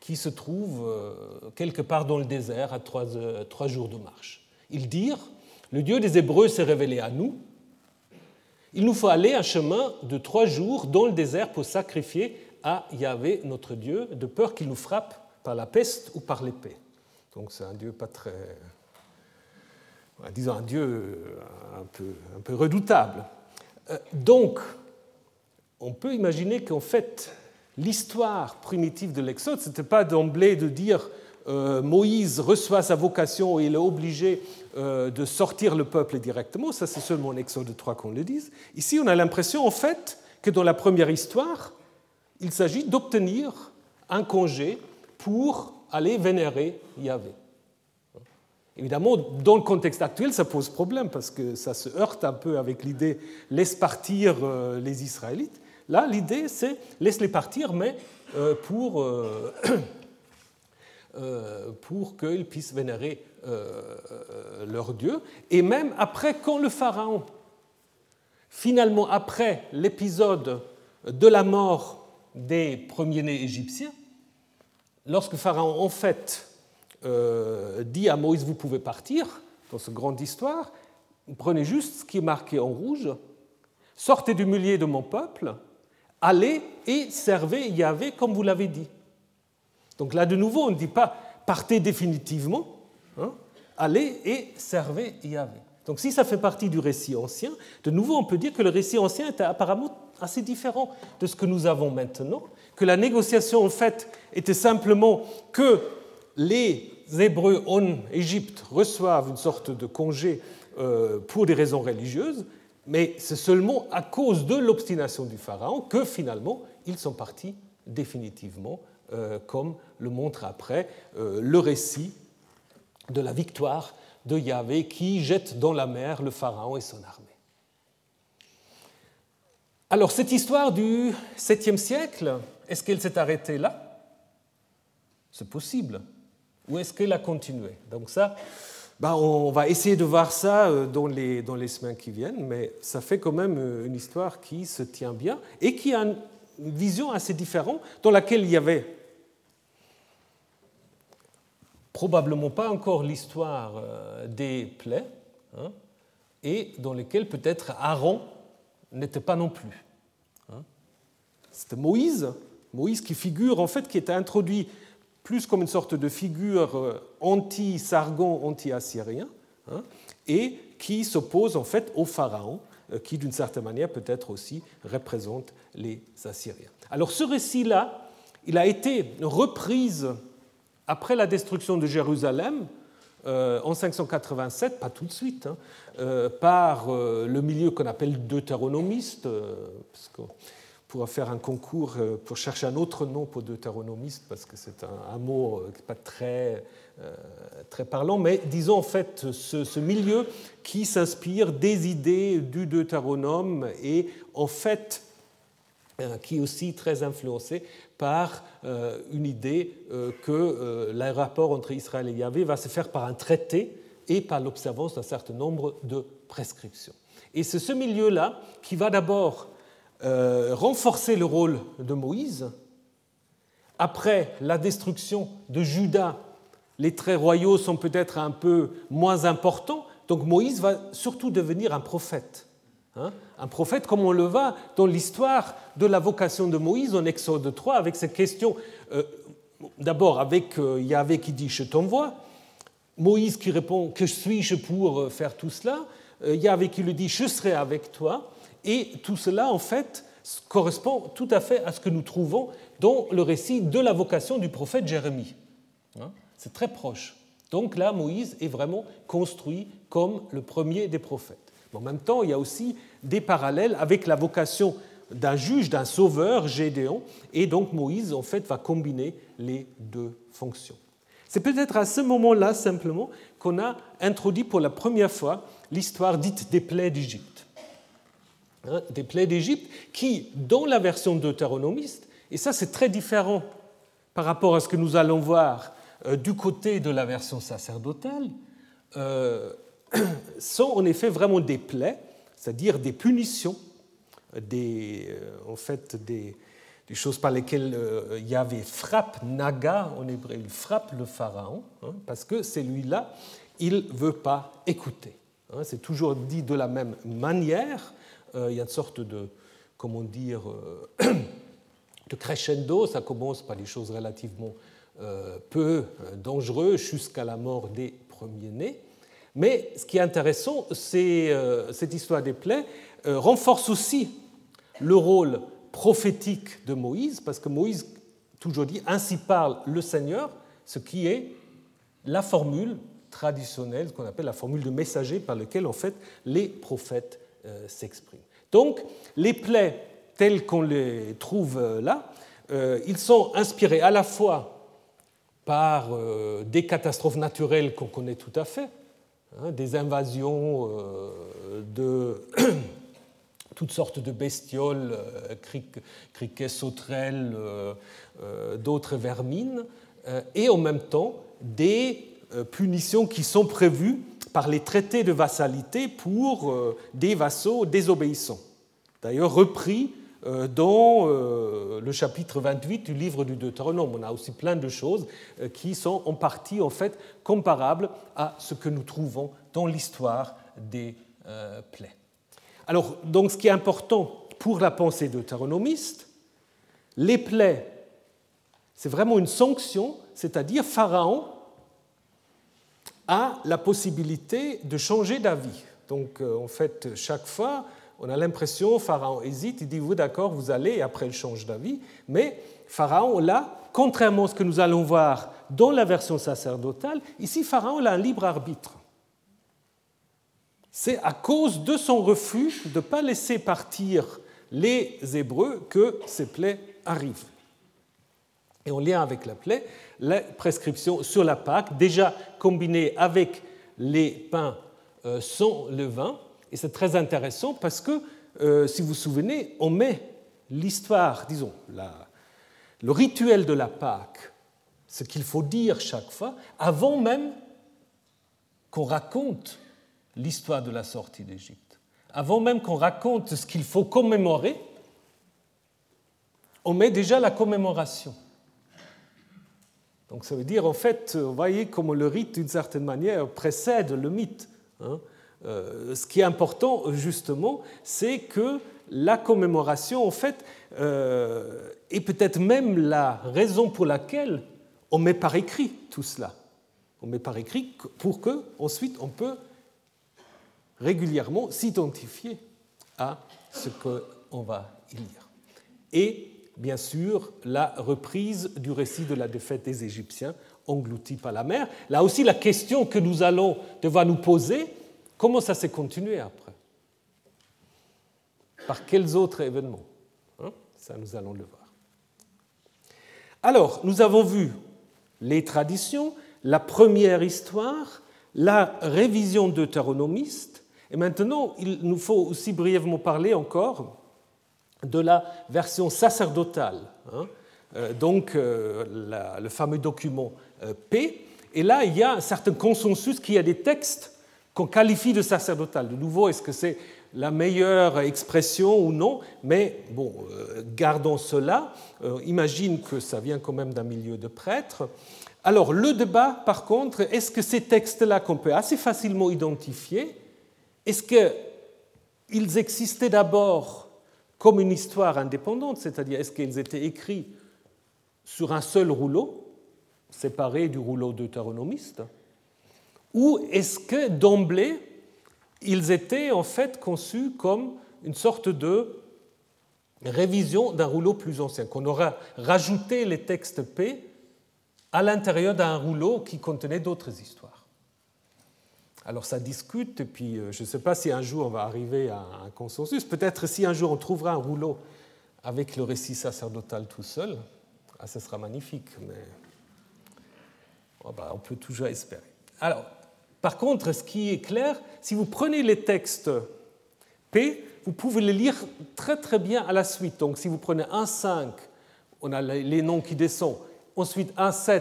qui se trouve euh, quelque part dans le désert à trois, euh, trois jours de marche. Ils dirent, le Dieu des Hébreux s'est révélé à nous, il nous faut aller un chemin de trois jours dans le désert pour sacrifier à Yahvé, notre Dieu, de peur qu'il nous frappe par la peste ou par l'épée. Donc c'est un Dieu pas très... disons un Dieu euh, un peu, un peu redoutable. Euh, donc, on peut imaginer qu'en fait, l'histoire primitive de l'Exode, ce n'était pas d'emblée de dire euh, Moïse reçoit sa vocation et il est obligé euh, de sortir le peuple directement, ça c'est seulement en Exode 3 qu'on le dise. Ici, on a l'impression en fait que dans la première histoire, il s'agit d'obtenir un congé pour aller vénérer Yahvé. Évidemment, dans le contexte actuel, ça pose problème parce que ça se heurte un peu avec l'idée laisse partir euh, les Israélites. Là, l'idée, c'est laisse-les partir, mais pour, pour qu'ils puissent vénérer euh, euh, leur Dieu. Et même après, quand le Pharaon, finalement après l'épisode de la mort des premiers-nés égyptiens, lorsque Pharaon en fait euh, dit à Moïse, vous pouvez partir, dans cette grande histoire, prenez juste ce qui est marqué en rouge, sortez du milieu de mon peuple, allez et servez Yahvé comme vous l'avez dit. Donc là, de nouveau, on ne dit pas partez définitivement, Hein? allez et servez Yahvé. Donc si ça fait partie du récit ancien, de nouveau on peut dire que le récit ancien était apparemment assez différent de ce que nous avons maintenant, que la négociation en fait était simplement que les Hébreux en Égypte reçoivent une sorte de congé euh, pour des raisons religieuses, mais c'est seulement à cause de l'obstination du Pharaon que finalement ils sont partis définitivement, comme le montre après euh, le récit de la victoire de Yahvé qui jette dans la mer le Pharaon et son armée. Alors cette histoire du 7e siècle, est-ce qu'elle s'est arrêtée là? C'est possible. Ou est-ce qu'elle a continué? Donc ça, ben, on va essayer de voir ça euh, dans les, dans les semaines qui viennent, mais ça fait quand même euh, une histoire qui se tient bien et qui a une vision assez différente, dans laquelle il y avait probablement pas encore l'histoire euh, des plaies, hein, et dans lesquelles peut-être Aaron n'était pas non plus. Hein. C'était Moïse, Moïse qui figure en fait, qui était introduit plus comme une sorte de figure euh, anti-sargon, anti-assyrien, hein, et qui s'oppose en fait au pharaon, euh, qui d'une certaine manière peut-être aussi représente les Assyriens. Alors ce récit-là, il a été reprise après la destruction de Jérusalem, euh, en 587, pas tout de suite, hein, euh, par euh, le milieu qu'on appelle deutéronomiste, parce qu'on pourra faire un concours pour chercher un autre nom pour deutéronomiste, parce que c'est un, mot pas très, très parlant, mais disons en fait ce, ce milieu qui s'inspire des idées du deutéronome et en fait qui est aussi très influencé par euh, une idée euh, que euh, le rapport entre Israël et Yahvé va se faire par un traité et par l'observance d'un certain nombre de prescriptions. Et c'est ce milieu-là qui va d'abord renforcer le rôle de Moïse. Après la destruction de Juda, les traits royaux sont peut-être un peu moins importants, donc Moïse va surtout devenir un prophète. Hein, un prophète comme on le voit dans l'histoire de la vocation de Moïse en Exode 3, avec cette question, euh, d'abord avec euh, Yahvé qui dit Je t'envoie, Moïse qui répond Que suis-je pour euh, faire tout cela? Yahvé qui lui dit Je serai avec toi. Et tout cela, en fait, correspond tout à fait à ce que nous trouvons dans le récit de la vocation du prophète Jérémie. Hein, c'est très proche. Donc là, Moïse est vraiment construit comme le premier des prophètes. En même temps, il y a aussi des parallèles avec la vocation d'un juge, d'un sauveur, Gédéon, et donc Moïse, en fait, va combiner les deux fonctions. C'est peut-être à ce moment-là, simplement, qu'on a introduit pour la première fois l'histoire dite des plaies d'Égypte. Hein, des plaies d'Égypte qui, dans la version deutéronomiste, et ça c'est très différent par rapport à ce que nous allons voir euh, du côté de la version sacerdotale, euh, sont en effet vraiment des plaies, c'est-à-dire des punitions, des, euh, en fait des, choses par lesquelles euh, Yahvé frappe Naga, en hébreu, il frappe le pharaon, hein, parce que celui-là, il ne veut pas écouter. Hein. c'est toujours dit de la même manière. Euh, il y a une sorte de, comment dire, de crescendo. Ça commence par des choses relativement peu dangereuses jusqu'à la mort des premiers-nés. Mais ce qui est intéressant, c'est euh, cette histoire des plaies euh, renforce aussi le rôle prophétique de Moïse, parce que Moïse toujours dit ainsi parle le Seigneur, ce qui est la formule traditionnelle, ce qu'on appelle la formule de messager par laquelle en fait les prophètes euh, s'expriment. Donc les plaies telles qu'on les trouve là, ils sont inspirés à la fois par des catastrophes naturelles qu'on connaît tout à fait, Hein, des invasions euh, de toutes sortes de bestioles, euh, criquets, sauterelles, euh, d'autres vermines, et en même temps des punitions qui sont prévues par les traités de vassalité pour des vassaux désobéissants. D'ailleurs, repris dans euh, le chapitre 28 du livre du Deutéronome. On a aussi plein de choses euh, qui sont en partie en fait comparables à ce que nous trouvons dans l'histoire des plaies. Alors, donc, ce qui est important pour la pensée deutéronomiste, les plaies, c'est vraiment une sanction, c'est-à-dire Pharaon a la possibilité de changer d'avis. Donc, en fait, chaque fois, on a l'impression, Pharaon hésite, il dit, vous d'accord, vous allez, et après il change d'avis. Mais Pharaon, là, contrairement à ce que nous allons voir dans la version sacerdotale, ici, Pharaon a un libre arbitre. C'est à cause de son refus de ne pas laisser partir les Hébreux que ces plaies arrivent. Et en lien avec la plaie, la prescription sur la Pâque, déjà combinée avec les pains euh, sans levain. Et c'est très intéressant parce que, euh, si vous vous souvenez, on met l'histoire, disons, le rituel de la Pâque, ce qu'il faut dire chaque fois, avant même qu'on raconte l'histoire de la sortie d'Égypte, avant même qu'on raconte ce qu'il faut commémorer, on met déjà la commémoration. Donc ça veut dire, en fait, vous voyez comment le rite, d'une certaine manière, précède le mythe. Hein. Euh, ce qui est important, justement, c'est que la commémoration, en fait, euh, est peut-être même la raison pour laquelle on met par écrit tout cela. On met par écrit pour que, ensuite, on peut régulièrement s'identifier à ce qu'on va y lire. Et bien sûr la reprise du récit de la défaite des Égyptiens engloutis par la mer. Là aussi, la question que nous allons devoir nous poser, comment ça s'est continué après? Par quels autres événements? Hein? Ça, nous allons le voir. Alors, nous avons vu les traditions, la première histoire, la révision deutéronomiste, et maintenant, il nous faut aussi brièvement parler encore de la version sacerdotale, hein. euh, donc euh, le fameux document euh, P. Et là, il y a un certain consensus qu'il y a des textes qu'on qualifie de sacerdotal. De nouveau, est-ce que c'est la meilleure expression ou non? Mais bon, gardons cela. imagine que ça vient quand même d'un milieu de prêtres. Alors, le débat, par contre, est-ce que ces textes-là qu'on peut assez facilement identifier, est-ce qu'ils existaient d'abord comme une histoire indépendante, c'est-à-dire est-ce qu'ils étaient écrits sur un seul rouleau, séparé du rouleau deutéronomiste, ou est-ce que d'emblée, ils étaient en fait conçus comme une sorte de révision d'un rouleau plus ancien, qu'on aura rajouté les textes P à l'intérieur d'un rouleau qui contenait d'autres histoires. Alors ça discute, et puis euh, je ne sais pas si un jour on va arriver à un consensus. Peut-être si un jour on trouvera un rouleau avec le récit sacerdotal tout seul, ah, ça sera magnifique, mais oh, bah, on peut toujours espérer. Alors, par contre, ce qui est clair, si vous prenez les textes P, vous pouvez les lire très très bien à la suite. Donc si vous prenez 1.5, on a les noms qui descendent. Ensuite 1.7,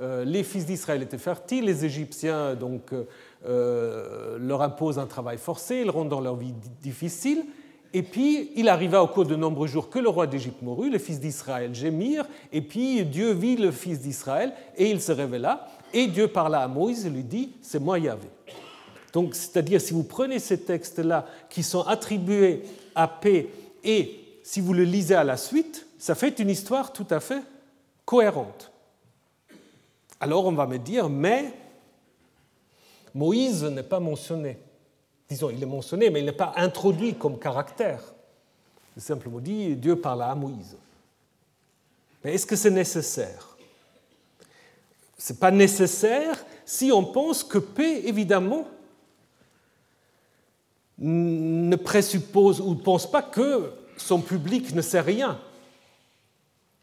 euh, les fils d'Israël étaient fertiles, les Égyptiens donc euh, euh, leur impose un travail forcé, ils rendent leur vie difficile. Et puis, il arriva au cours de nombreux jours que le roi d'Égypte mourut, les fils d'Israël gémirent, et puis Dieu vit le fils d'Israël, et il se révéla, et Dieu parla à Moïse et lui dit, c'est moi Yahvé. Donc, c'est-à-dire, si vous prenez ces textes-là qui sont attribués à paix, et si vous le lisez à la suite, ça fait une histoire tout à fait cohérente. Alors, on va me dire, mais Moïse n'est pas mentionné. Disons, il est mentionné, mais il n'est pas introduit comme caractère. Il simplement dit Dieu parla à Moïse. Mais est-ce que c'est nécessaire Ce n'est pas nécessaire si on pense que paix, évidemment, ne présuppose ou ne pense pas que son public ne sait rien.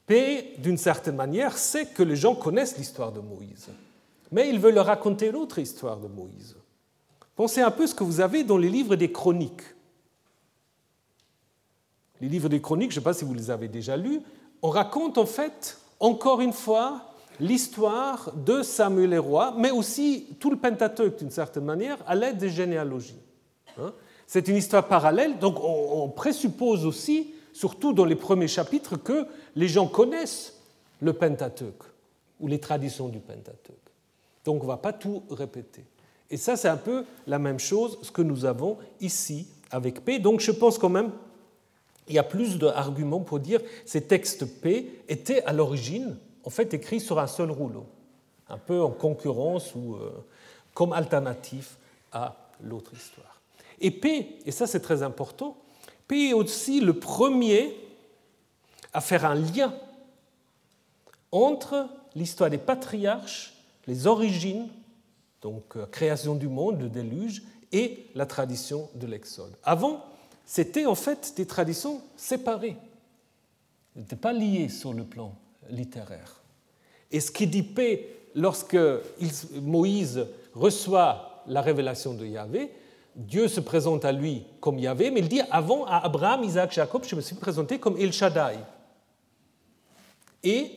Paix, d'une certaine manière, sait que les gens connaissent l'histoire de Moïse mais il veut leur raconter l'autre histoire de Moïse. Pensez un peu ce que vous avez dans les livres des chroniques. Les livres des chroniques, je ne sais pas si vous les avez déjà lus, on raconte en fait, encore une fois, l'histoire de Samuel et roi, mais aussi tout le Pentateuque d'une certaine manière, à l'aide des généalogies. Hein. C'est une histoire parallèle, donc on présuppose aussi, surtout dans les premiers chapitres, que les gens connaissent le Pentateuque ou les traditions du Pentateuque. Donc on ne va pas tout répéter. Et ça, c'est un peu la même chose, ce que nous avons ici avec P. Donc je pense quand même il y a plus d'arguments pour dire que ces textes P étaient à l'origine en fait écrits sur un seul rouleau, un peu en concurrence ou euh, comme alternatif à l'autre histoire. Et P, et ça c'est très important, P est aussi le premier à faire un lien entre l'histoire des patriarches les origines, donc euh, création du monde, le déluge, et la tradition de l'Exode. Avant, c'était en fait des traditions séparées. N'étaient pas liées sur le plan littéraire. Et ce qui dit P lorsque Moïse reçoit la révélation de Yahvé, Dieu se présente à lui comme Yahvé, mais il dit avant à Abraham, Isaac, Jacob, je me suis présenté comme El Shaddai. Et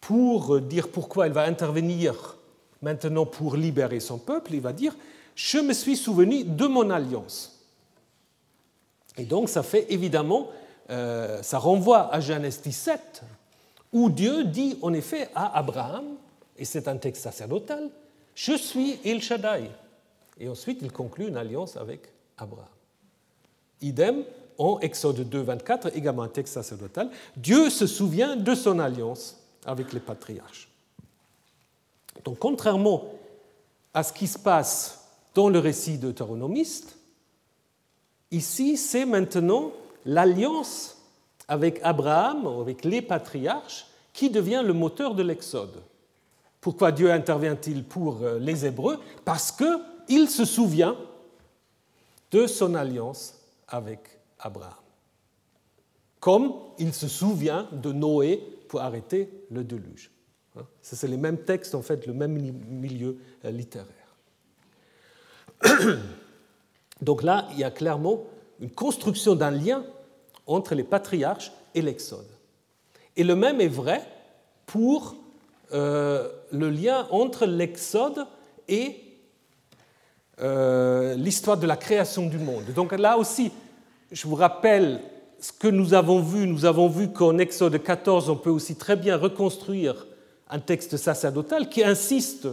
pour dire pourquoi il va intervenir maintenant pour libérer son peuple, il va dire Je me suis souvenu de mon alliance. Et donc ça fait évidemment, euh, ça renvoie à Genèse 17, où Dieu dit en effet à Abraham, et c'est un texte sacerdotal, Je suis El Shaddai. Et ensuite, il conclut une alliance avec Abraham. Idem, en Exode 2, 24, également un texte sacerdotal, Dieu se souvient de son alliance avec les patriarches. Donc, contrairement à ce qui se passe dans le récit deutéronomiste, ici, c'est maintenant l'alliance avec Abraham, avec les patriarches, qui devient le moteur de l'Exode. Pourquoi Dieu intervient-il pour euh, les Hébreux? Parce que il se souvient de son alliance avec Abraham. Comme il se souvient de Noé pour arrêter le déluge. Hein, c'est les mêmes textes, en fait, le même milieu euh, littéraire. Donc là, il y a clairement une construction d'un lien entre les patriarches et l'Exode. Et le même est vrai pour euh, le lien entre l'Exode et euh, l'histoire de la création du monde. Donc là aussi, je vous rappelle ce que nous avons vu. Nous avons vu qu'en Exode 14, on peut aussi très bien reconstruire un texte sacerdotal qui insiste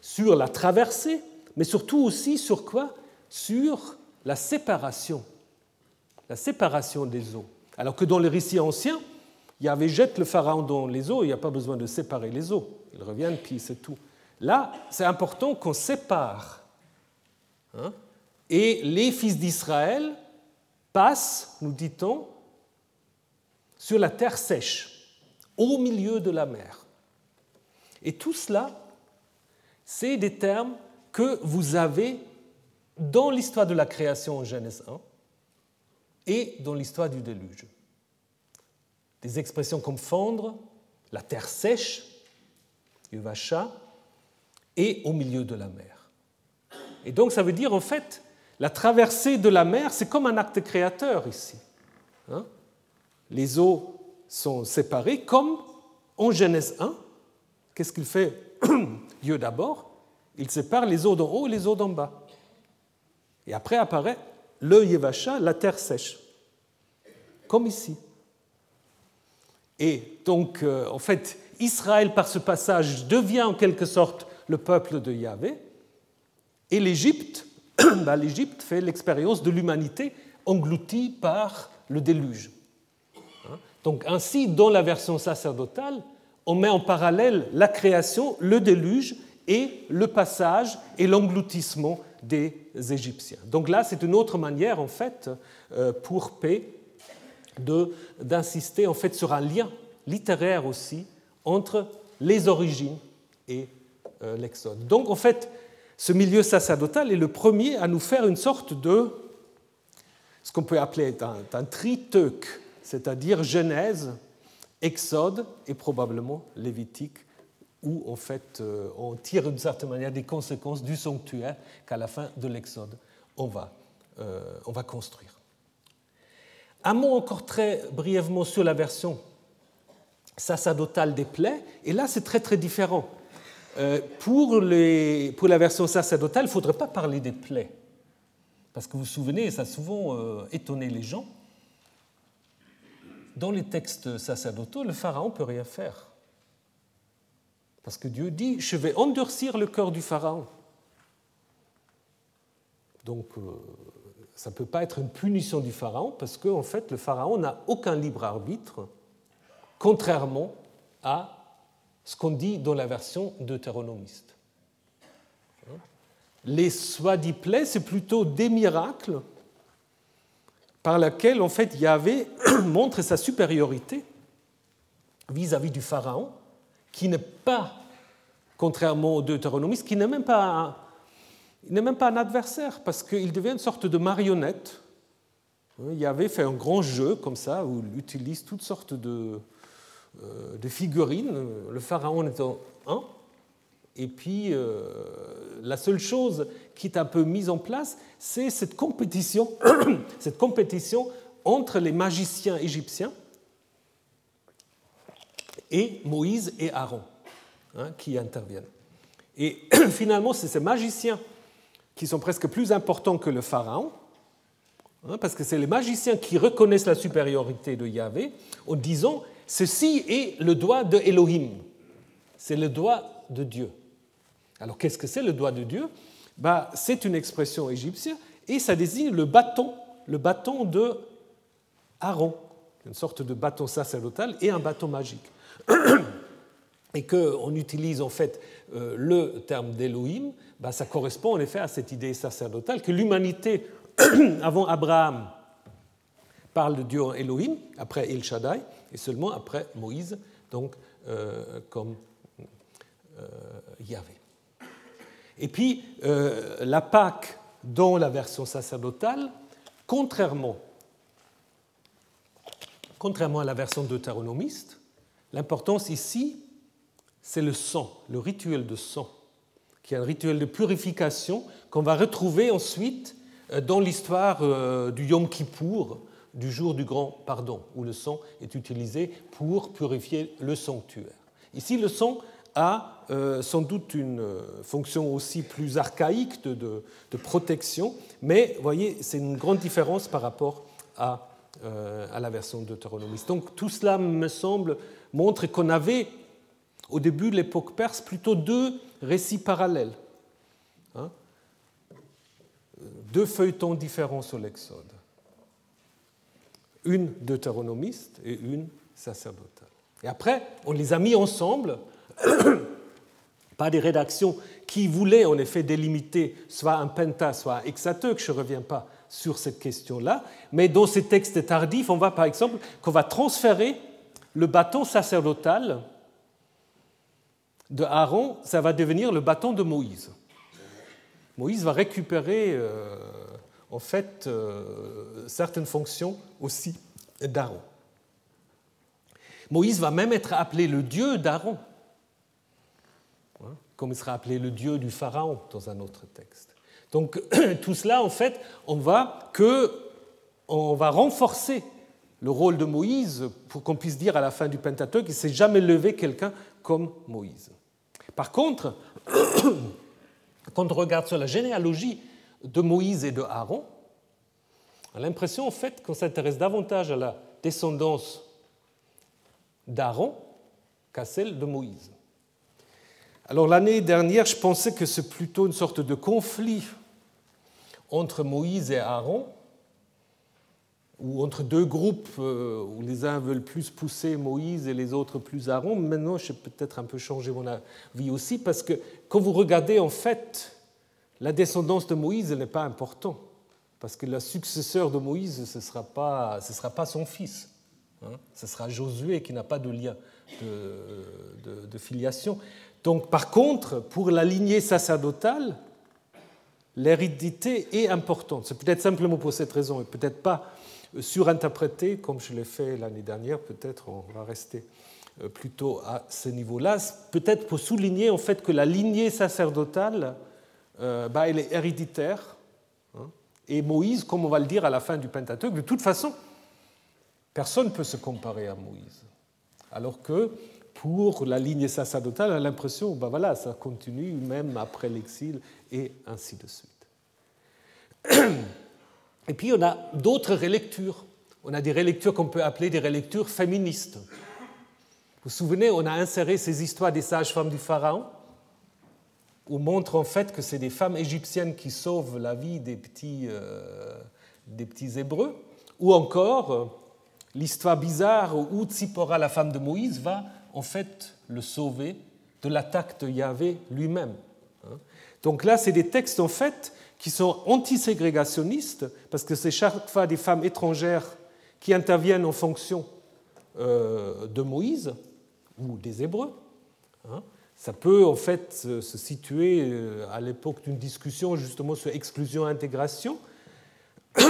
sur la traversée, mais surtout aussi sur quoi? Sur la séparation, la séparation des eaux. Alors que dans les récits anciens, il y avait jette le pharaon dans les eaux, il n'y a pas besoin de séparer les eaux. Ils reviennent, puis c'est tout. Là, c'est important qu'on sépare Hein? Et les fils d'Israël passent, nous dit-on, sur la terre sèche, au milieu de la mer. Et tout cela, c'est des termes que vous avez dans l'histoire de la création en Genèse 1 et dans l'histoire du déluge. Des expressions comme fondre, la terre sèche, Yuvacha, et au milieu de la mer. Et donc ça veut dire en fait, la traversée de la mer, c'est comme un acte créateur ici. Hein. les eaux sont séparées comme en Genèse 1. Qu'est-ce qu'il fait? Dieu d'abord Il sépare les eaux d'en haut et les eaux d'en bas. Et après apparaît le Yevacha, la terre sèche, comme ici. Et donc, euh, en fait, Israël, par ce passage, devient en quelque sorte le peuple de Yahvé, et l'Égypte, bah, l'Égypte fait l'expérience de l'humanité engloutie par le déluge. Hein? Donc ainsi, dans la version sacerdotale, on met en parallèle la création, le déluge et le passage et l'engloutissement des Égyptiens. Donc là, c'est une autre manière, en fait, euh, pour P d'insister en fait sur un lien littéraire aussi entre les origines et euh, l'Exode. Donc en fait, ce milieu sacerdotal est le premier à nous faire une sorte de ce qu'on peut appeler un, un c'est-à-dire Genèse, Exode et probablement Lévitique, où en fait euh, on tire d'une certaine manière des conséquences du sanctuaire qu'à la fin de l'Exode on va, euh, on va construire. Un mot encore très brièvement sur la version sacerdotale des plaies, et là c'est très très différent. Euh, pour, la version sacerdotale, il ne faudrait pas parler des plaies. Parce que vous vous souvenez, ça a souvent euh, étonné les gens. Dans les textes sacerdotaux, le pharaon ne peut rien faire. Parce que Dieu dit, je vais endurcir le cœur du pharaon. Donc, euh, ça ne peut pas être une punition du pharaon, parce qu'en en fait, le pharaon n'a aucun libre arbitre, contrairement à ce qu'on dit dans la version deutéronomiste. Les soi-dit plaies, c'est plutôt des miracles par lesquels, en fait, Yahvé montre sa supériorité vis-à-vis du Pharaon, qui n'est pas, contrairement aux deutéronomistes, qui n'est même pas un, n'est même pas un adversaire, parce qu'il devient une sorte de marionnette. Yahvé fait un grand jeu comme ça, où il utilise toutes sortes de, de figurines, le pharaon étant un. Et puis, la seule chose qui est un peu mise en place, c'est cette compétition, cette compétition entre les magiciens égyptiens et Moïse et Aaron hein, qui interviennent. Et finalement, c'est ces magiciens qui sont presque plus importants que le pharaon, hein, parce que c'est les magiciens qui reconnaissent la supériorité de Yahvé en disant ceci est le doigt de Elohim, c'est le doigt de Dieu. Alors qu'est-ce que c'est le doigt de Dieu? Bah, C'est une expression égyptienne et ça désigne le bâton, le bâton de Aaron, une sorte de bâton sacerdotal et un bâton magique. Et qu'on utilise en fait euh, le terme d'Elohim, bah, ça correspond en effet à cette idée sacerdotale que l'humanité, avant Abraham, parle de Dieu en Elohim, après El Shaddai, et seulement après Moïse, donc euh, comme euh, Yahvé. Et puis, la Pâque dans la version sacerdotale, contrairement Contrairement à la version deutéronomiste, l'importance ici, c'est le sang, le rituel de sang, qui est un rituel de purification qu'on va retrouver ensuite euh, dans l'histoire euh, du Yom Kippour, du jour du grand pardon, où le sang est utilisé pour purifier le sanctuaire. Ici, le sang a euh, sans doute une fonction aussi plus archaïque de, protection, mais voyez, c'est une grande différence par rapport à à la version deutéronomiste. Donc tout cela, me semble, montre qu'on avait, au début de l'époque perse, plutôt deux récits parallèles. Hein. deux feuilletons différents sur l'Exode. Une deutéronomiste et une sacerdotale. Et après, on les a mis ensemble par des rédactions qui voulaient en effet délimiter soit un penta, soit un hexateux, que je ne reviens pas sur cette question-là, mais dans ces textes tardifs, on voit par exemple qu'on va transférer le bâton sacerdotal de Aaron, ça va devenir le bâton de Moïse. Moïse va récupérer euh, en fait euh, certaines fonctions aussi d'Aaron. Moïse va même être appelé le Dieu d'Aaron, hein, comme il sera appelé le Dieu du Pharaon dans un autre texte. Donc tout cela, en fait, on va, que, on va renforcer le rôle de Moïse pour qu'on puisse dire à la fin du Pentateuque qu'il ne s'est jamais levé quelqu'un comme Moïse. Par contre, quand on regarde sur la généalogie de Moïse et de Aaron, on a l'impression en fait qu'on s'intéresse davantage à la descendance d'Aaron qu'à celle de Moïse. Alors l'année dernière, je pensais que c'est plutôt une sorte de conflit entre Moïse et Aaron, ou entre deux groupes euh, où les uns veulent plus pousser Moïse et les autres plus Aaron. Maintenant, je vais peut-être un peu changer mon avis aussi, parce que quand vous regardez, en fait, la descendance de Moïse, elle n'est pas importante, parce que le successeur de Moïse, ce ne sera, pas, sera pas son fils. Hein. ce sera Josué qui n'a pas de lien de, de filiation. Donc, par contre, pour la lignée sacerdotale, l'hérédité est importante. C'est peut-être simplement pour cette raison et peut-être pas surinterprété comme je l'ai fait l'année dernière. Peut-être on va rester euh, plutôt à ce niveau-là. Peut-être pour souligner en fait que la lignée sacerdotale, euh, bah, elle est héréditaire. Hein. et Moïse, comme on va le dire à la fin du Pentateuque, de toute façon, personne ne peut se comparer à Moïse. Alors que pour la lignée sacerdotale, on a l'impression, ben voilà, ça continue même après l'exil et ainsi de suite. Et puis on a d'autres relectures. On a des relectures qu'on peut appeler des relectures féministes. Vous vous souvenez, on a inséré ces histoires des sages-femmes du Pharaon, où on montre en fait que c'est des femmes égyptiennes qui sauvent la vie des petits, euh, des petits Hébreux, ou encore euh, l'histoire bizarre où Tzipora, la femme de Moïse, va en fait le sauver de l'attaque de Yahvé lui-même. Hein. Donc là, c'est des textes en fait qui sont antiségrégationnistes, parce que c'est chaque fois des femmes étrangères qui interviennent en fonction euh, de Moïse ou des Hébreux. Hein. Ça peut en fait se situer euh, à l'époque d'une discussion justement sur exclusion-intégration.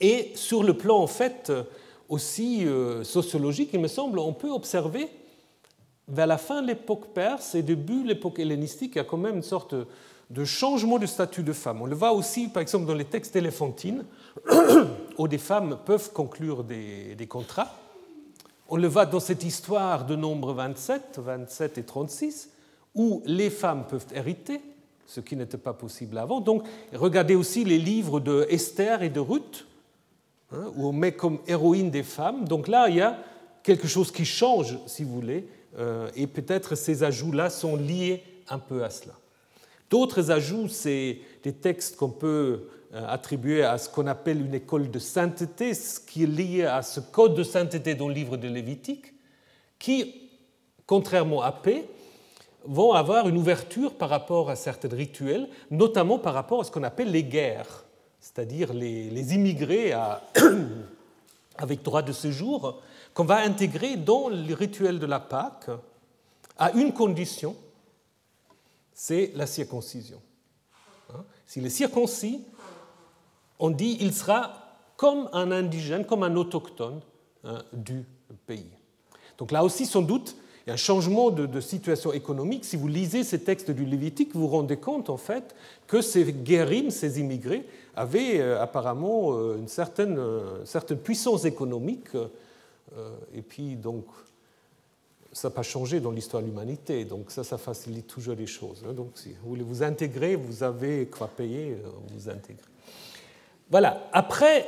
Et sur le plan en fait aussi euh, sociologique, il me semble, on peut observer vers la fin de l'époque perse et début de l'époque hellénistique, il y a quand même une sorte de changement de statut de femme. On le voit aussi, par exemple, dans les textes éléphantines, où des femmes peuvent conclure des, des, contrats. On le voit dans cette histoire de nombre 27, 27 et 36, où les femmes peuvent hériter, ce qui n'était pas possible avant. Donc, regardez aussi les livres de Esther et de Ruth, hein, où on met comme héroïne des femmes. Donc là, il y a quelque chose qui change, si vous voulez, euh, et peut-être ces ajouts-là sont liés un peu à cela. D'autres ajouts, c'est des textes qu'on peut euh, attribuer à ce qu'on appelle une école de sainteté, ce qui est lié à ce code de sainteté dans le livre de Lévitique, qui, contrairement à Paix, vont avoir une ouverture par rapport à certains rituels, notamment par rapport à ce qu'on appelle les guerres, c'est-à-dire les, immigrés avec droit de séjour, qu'on va intégrer dans le rituel de la Pâque à une condition, c'est la circoncision. Hein? S'il est circoncis, on dit il sera comme un indigène, comme un autochtone hein, du pays. Donc là aussi, sans doute, il y a un changement de, situation économique. Si vous lisez ces textes du Lévitique, vous vous rendez compte en fait que ces guérims, ces immigrés, avaient euh, apparemment euh, une certaine, euh, certaine puissance économique. et puis donc, ça n'a pas changé dans l'histoire de l'humanité. Donc ça, ça facilite toujours les choses. Hein. Donc si vous voulez vous intégrer, vous avez quoi payer, vous intégrez. Voilà. Après,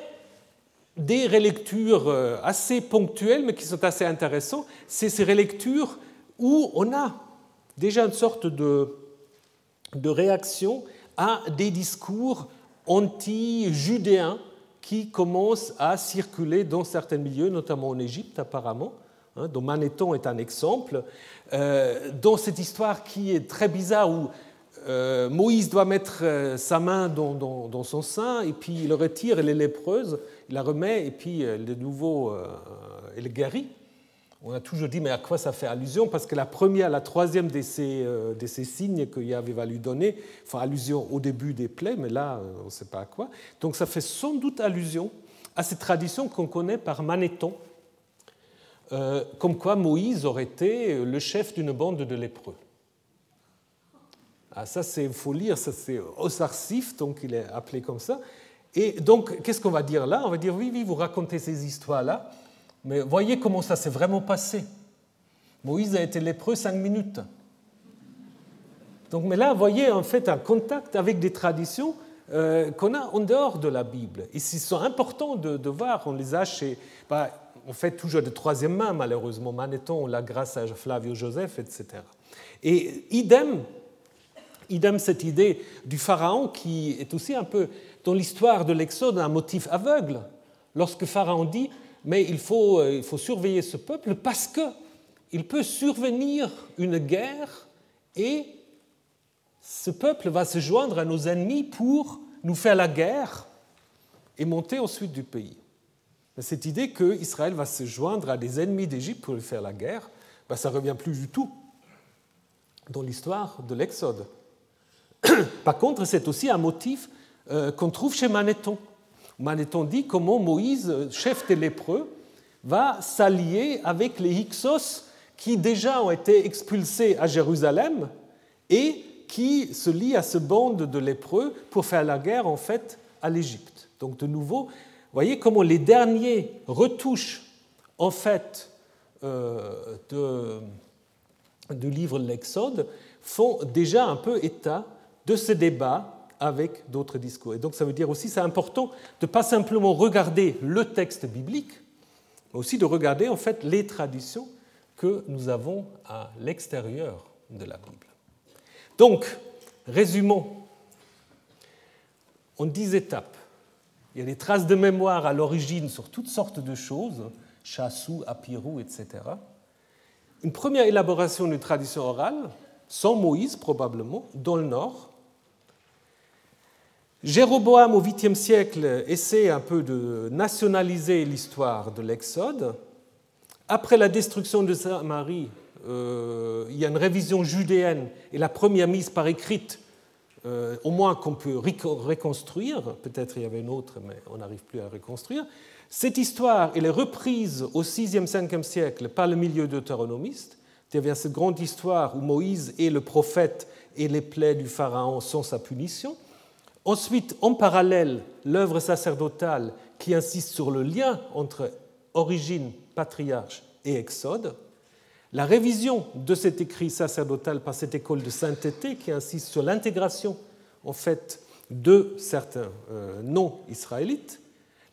des relectures euh, assez ponctuelles, mais qui sont assez intéressantes, c'est ces relectures où on a déjà une sorte de, de réaction à des discours anti-judéens qui commencent à circuler dans certains milieux, notamment en Égypte apparemment, hein, dont Manéthon est un exemple, euh, dans cette histoire qui est très bizarre où euh, Moïse doit mettre euh, sa main dans, son sein, et puis il le retire, elle est lépreuse, il la remet, et puis de nouveau, elle guérit. On a toujours dit, mais à quoi ça fait allusion? Parce que la première, la troisième de ces, ces signes que Yahvé va lui donner font allusion au début des plaies, mais là, on ne sait pas à quoi. Donc ça fait sans doute allusion à cette tradition qu'on connaît par Manéthon, comme quoi Moïse aurait été le chef d'une bande de lépreux. Ah, ça, c'est, faut lire, ça c'est Osarsif, donc il est appelé comme ça. Et donc, qu'est-ce qu'on va dire là? On va dire, oui, oui, vous racontez ces histoires-là, mais voyez comment ça s'est vraiment passé. Moïse a été lépreux cinq minutes. Donc, mais là, voyez en fait un contact avec des traditions euh, qu'on a en dehors de la Bible. Et c'est sont importants de, voir, on les a chez. Bah, on fait toujours de troisième main, malheureusement. Maneton, on l'a grâce à Flavio Joseph, etc. Et idem, Idem cette idée du pharaon qui est aussi un peu dans l'histoire de l'Exode un motif aveugle. Lorsque Pharaon dit mais il faut, euh, il faut surveiller ce peuple parce que il peut survenir une guerre et ce peuple va se joindre à nos ennemis pour nous faire la guerre et monter ensuite du pays. Cette idée qu'Israël va se joindre à des ennemis d'Égypte pour faire la guerre, ben, ça ne revient plus du tout dans l'histoire de l'Exode. Par contre, c'est aussi un motif euh, qu'on trouve chez Manéthon. Manéthon dit comment Moïse, chef des lépreux, va s'allier avec les Hyksos qui déjà ont été expulsés à Jérusalem et qui se lient à ce bande de lépreux pour faire la guerre en fait à l'Égypte. Donc de nouveau, voyez comment les derniers retouches en fait euh, de, du livre de l'Exode font déjà un peu état de ce débat avec d'autres discours. Et donc ça veut dire aussi, c'est important de pas simplement regarder le texte biblique, mais aussi de regarder en fait les traditions que nous avons à l'extérieur de la Bible. Donc, résumons en dix étapes. Il y a des traces de mémoire à l'origine sur toutes sortes de choses, Chassou, Apirou, etc. Une première élaboration d'une tradition orale, sans Moïse probablement, dans le nord, Jéroboam au 8e siècle essaie un peu de nationaliser l'histoire de l'Exode. Après la destruction de Samarie, euh, il y a une révision judéenne et la première mise par écrite au moins qu'on peut reconstruire, peut-être il y avait une autre, mais on n'arrive plus à reconstruire. Cette histoire, elle est reprise au 6e, 5e siècle par le milieu deutéronomiste. C'est-à-dire cette grande histoire où Moïse est le prophète et les plaies du Pharaon sont sa punition. Ensuite, en parallèle, l'œuvre sacerdotale qui insiste sur le lien entre origine, patriarche et exode. La révision de cet écrit sacerdotal par cette école de sainteté qui insiste sur l'intégration en fait de certains euh, non-israélites.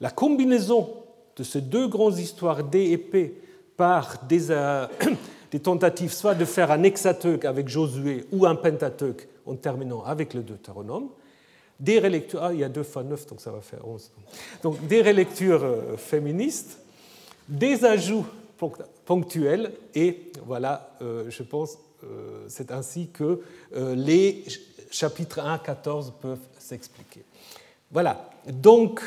La combinaison de ces deux grandes histoires D et P par des, euh, des tentatives soit de faire un hexateuque avec Josué ou un pentateuque en terminant avec le Deutéronome, des relectures, ah, il y a deux fois neuf, donc ça va faire onze. Donc des relectures euh, féministes, des ajouts ponctuels, et voilà, euh, je pense, euh, c'est ainsi que les chapitres 1 à 14 peuvent s'expliquer. Voilà, donc,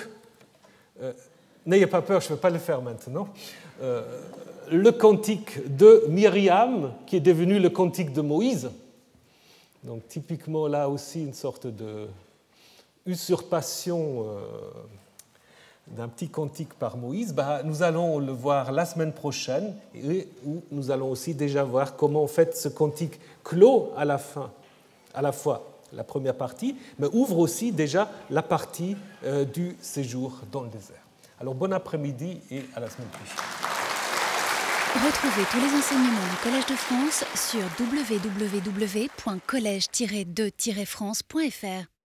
n'ayez pas peur, je ne vais pas le faire maintenant. le cantique de Myriam, qui est devenu le cantique de Moïse, donc typiquement là aussi une sorte de usurpation euh, d'un petit cantique par Moïse, bah, nous allons le voir la semaine prochaine, où nous allons aussi déjà voir comment en fait ce cantique clôt à la fin, à la fois la première partie, mais ouvre aussi déjà la partie euh, du séjour dans le désert. Alors bon après-midi et à la semaine prochaine. Retrouvez tous les enseignements du Collège de France sur www.colège-2-france.fr.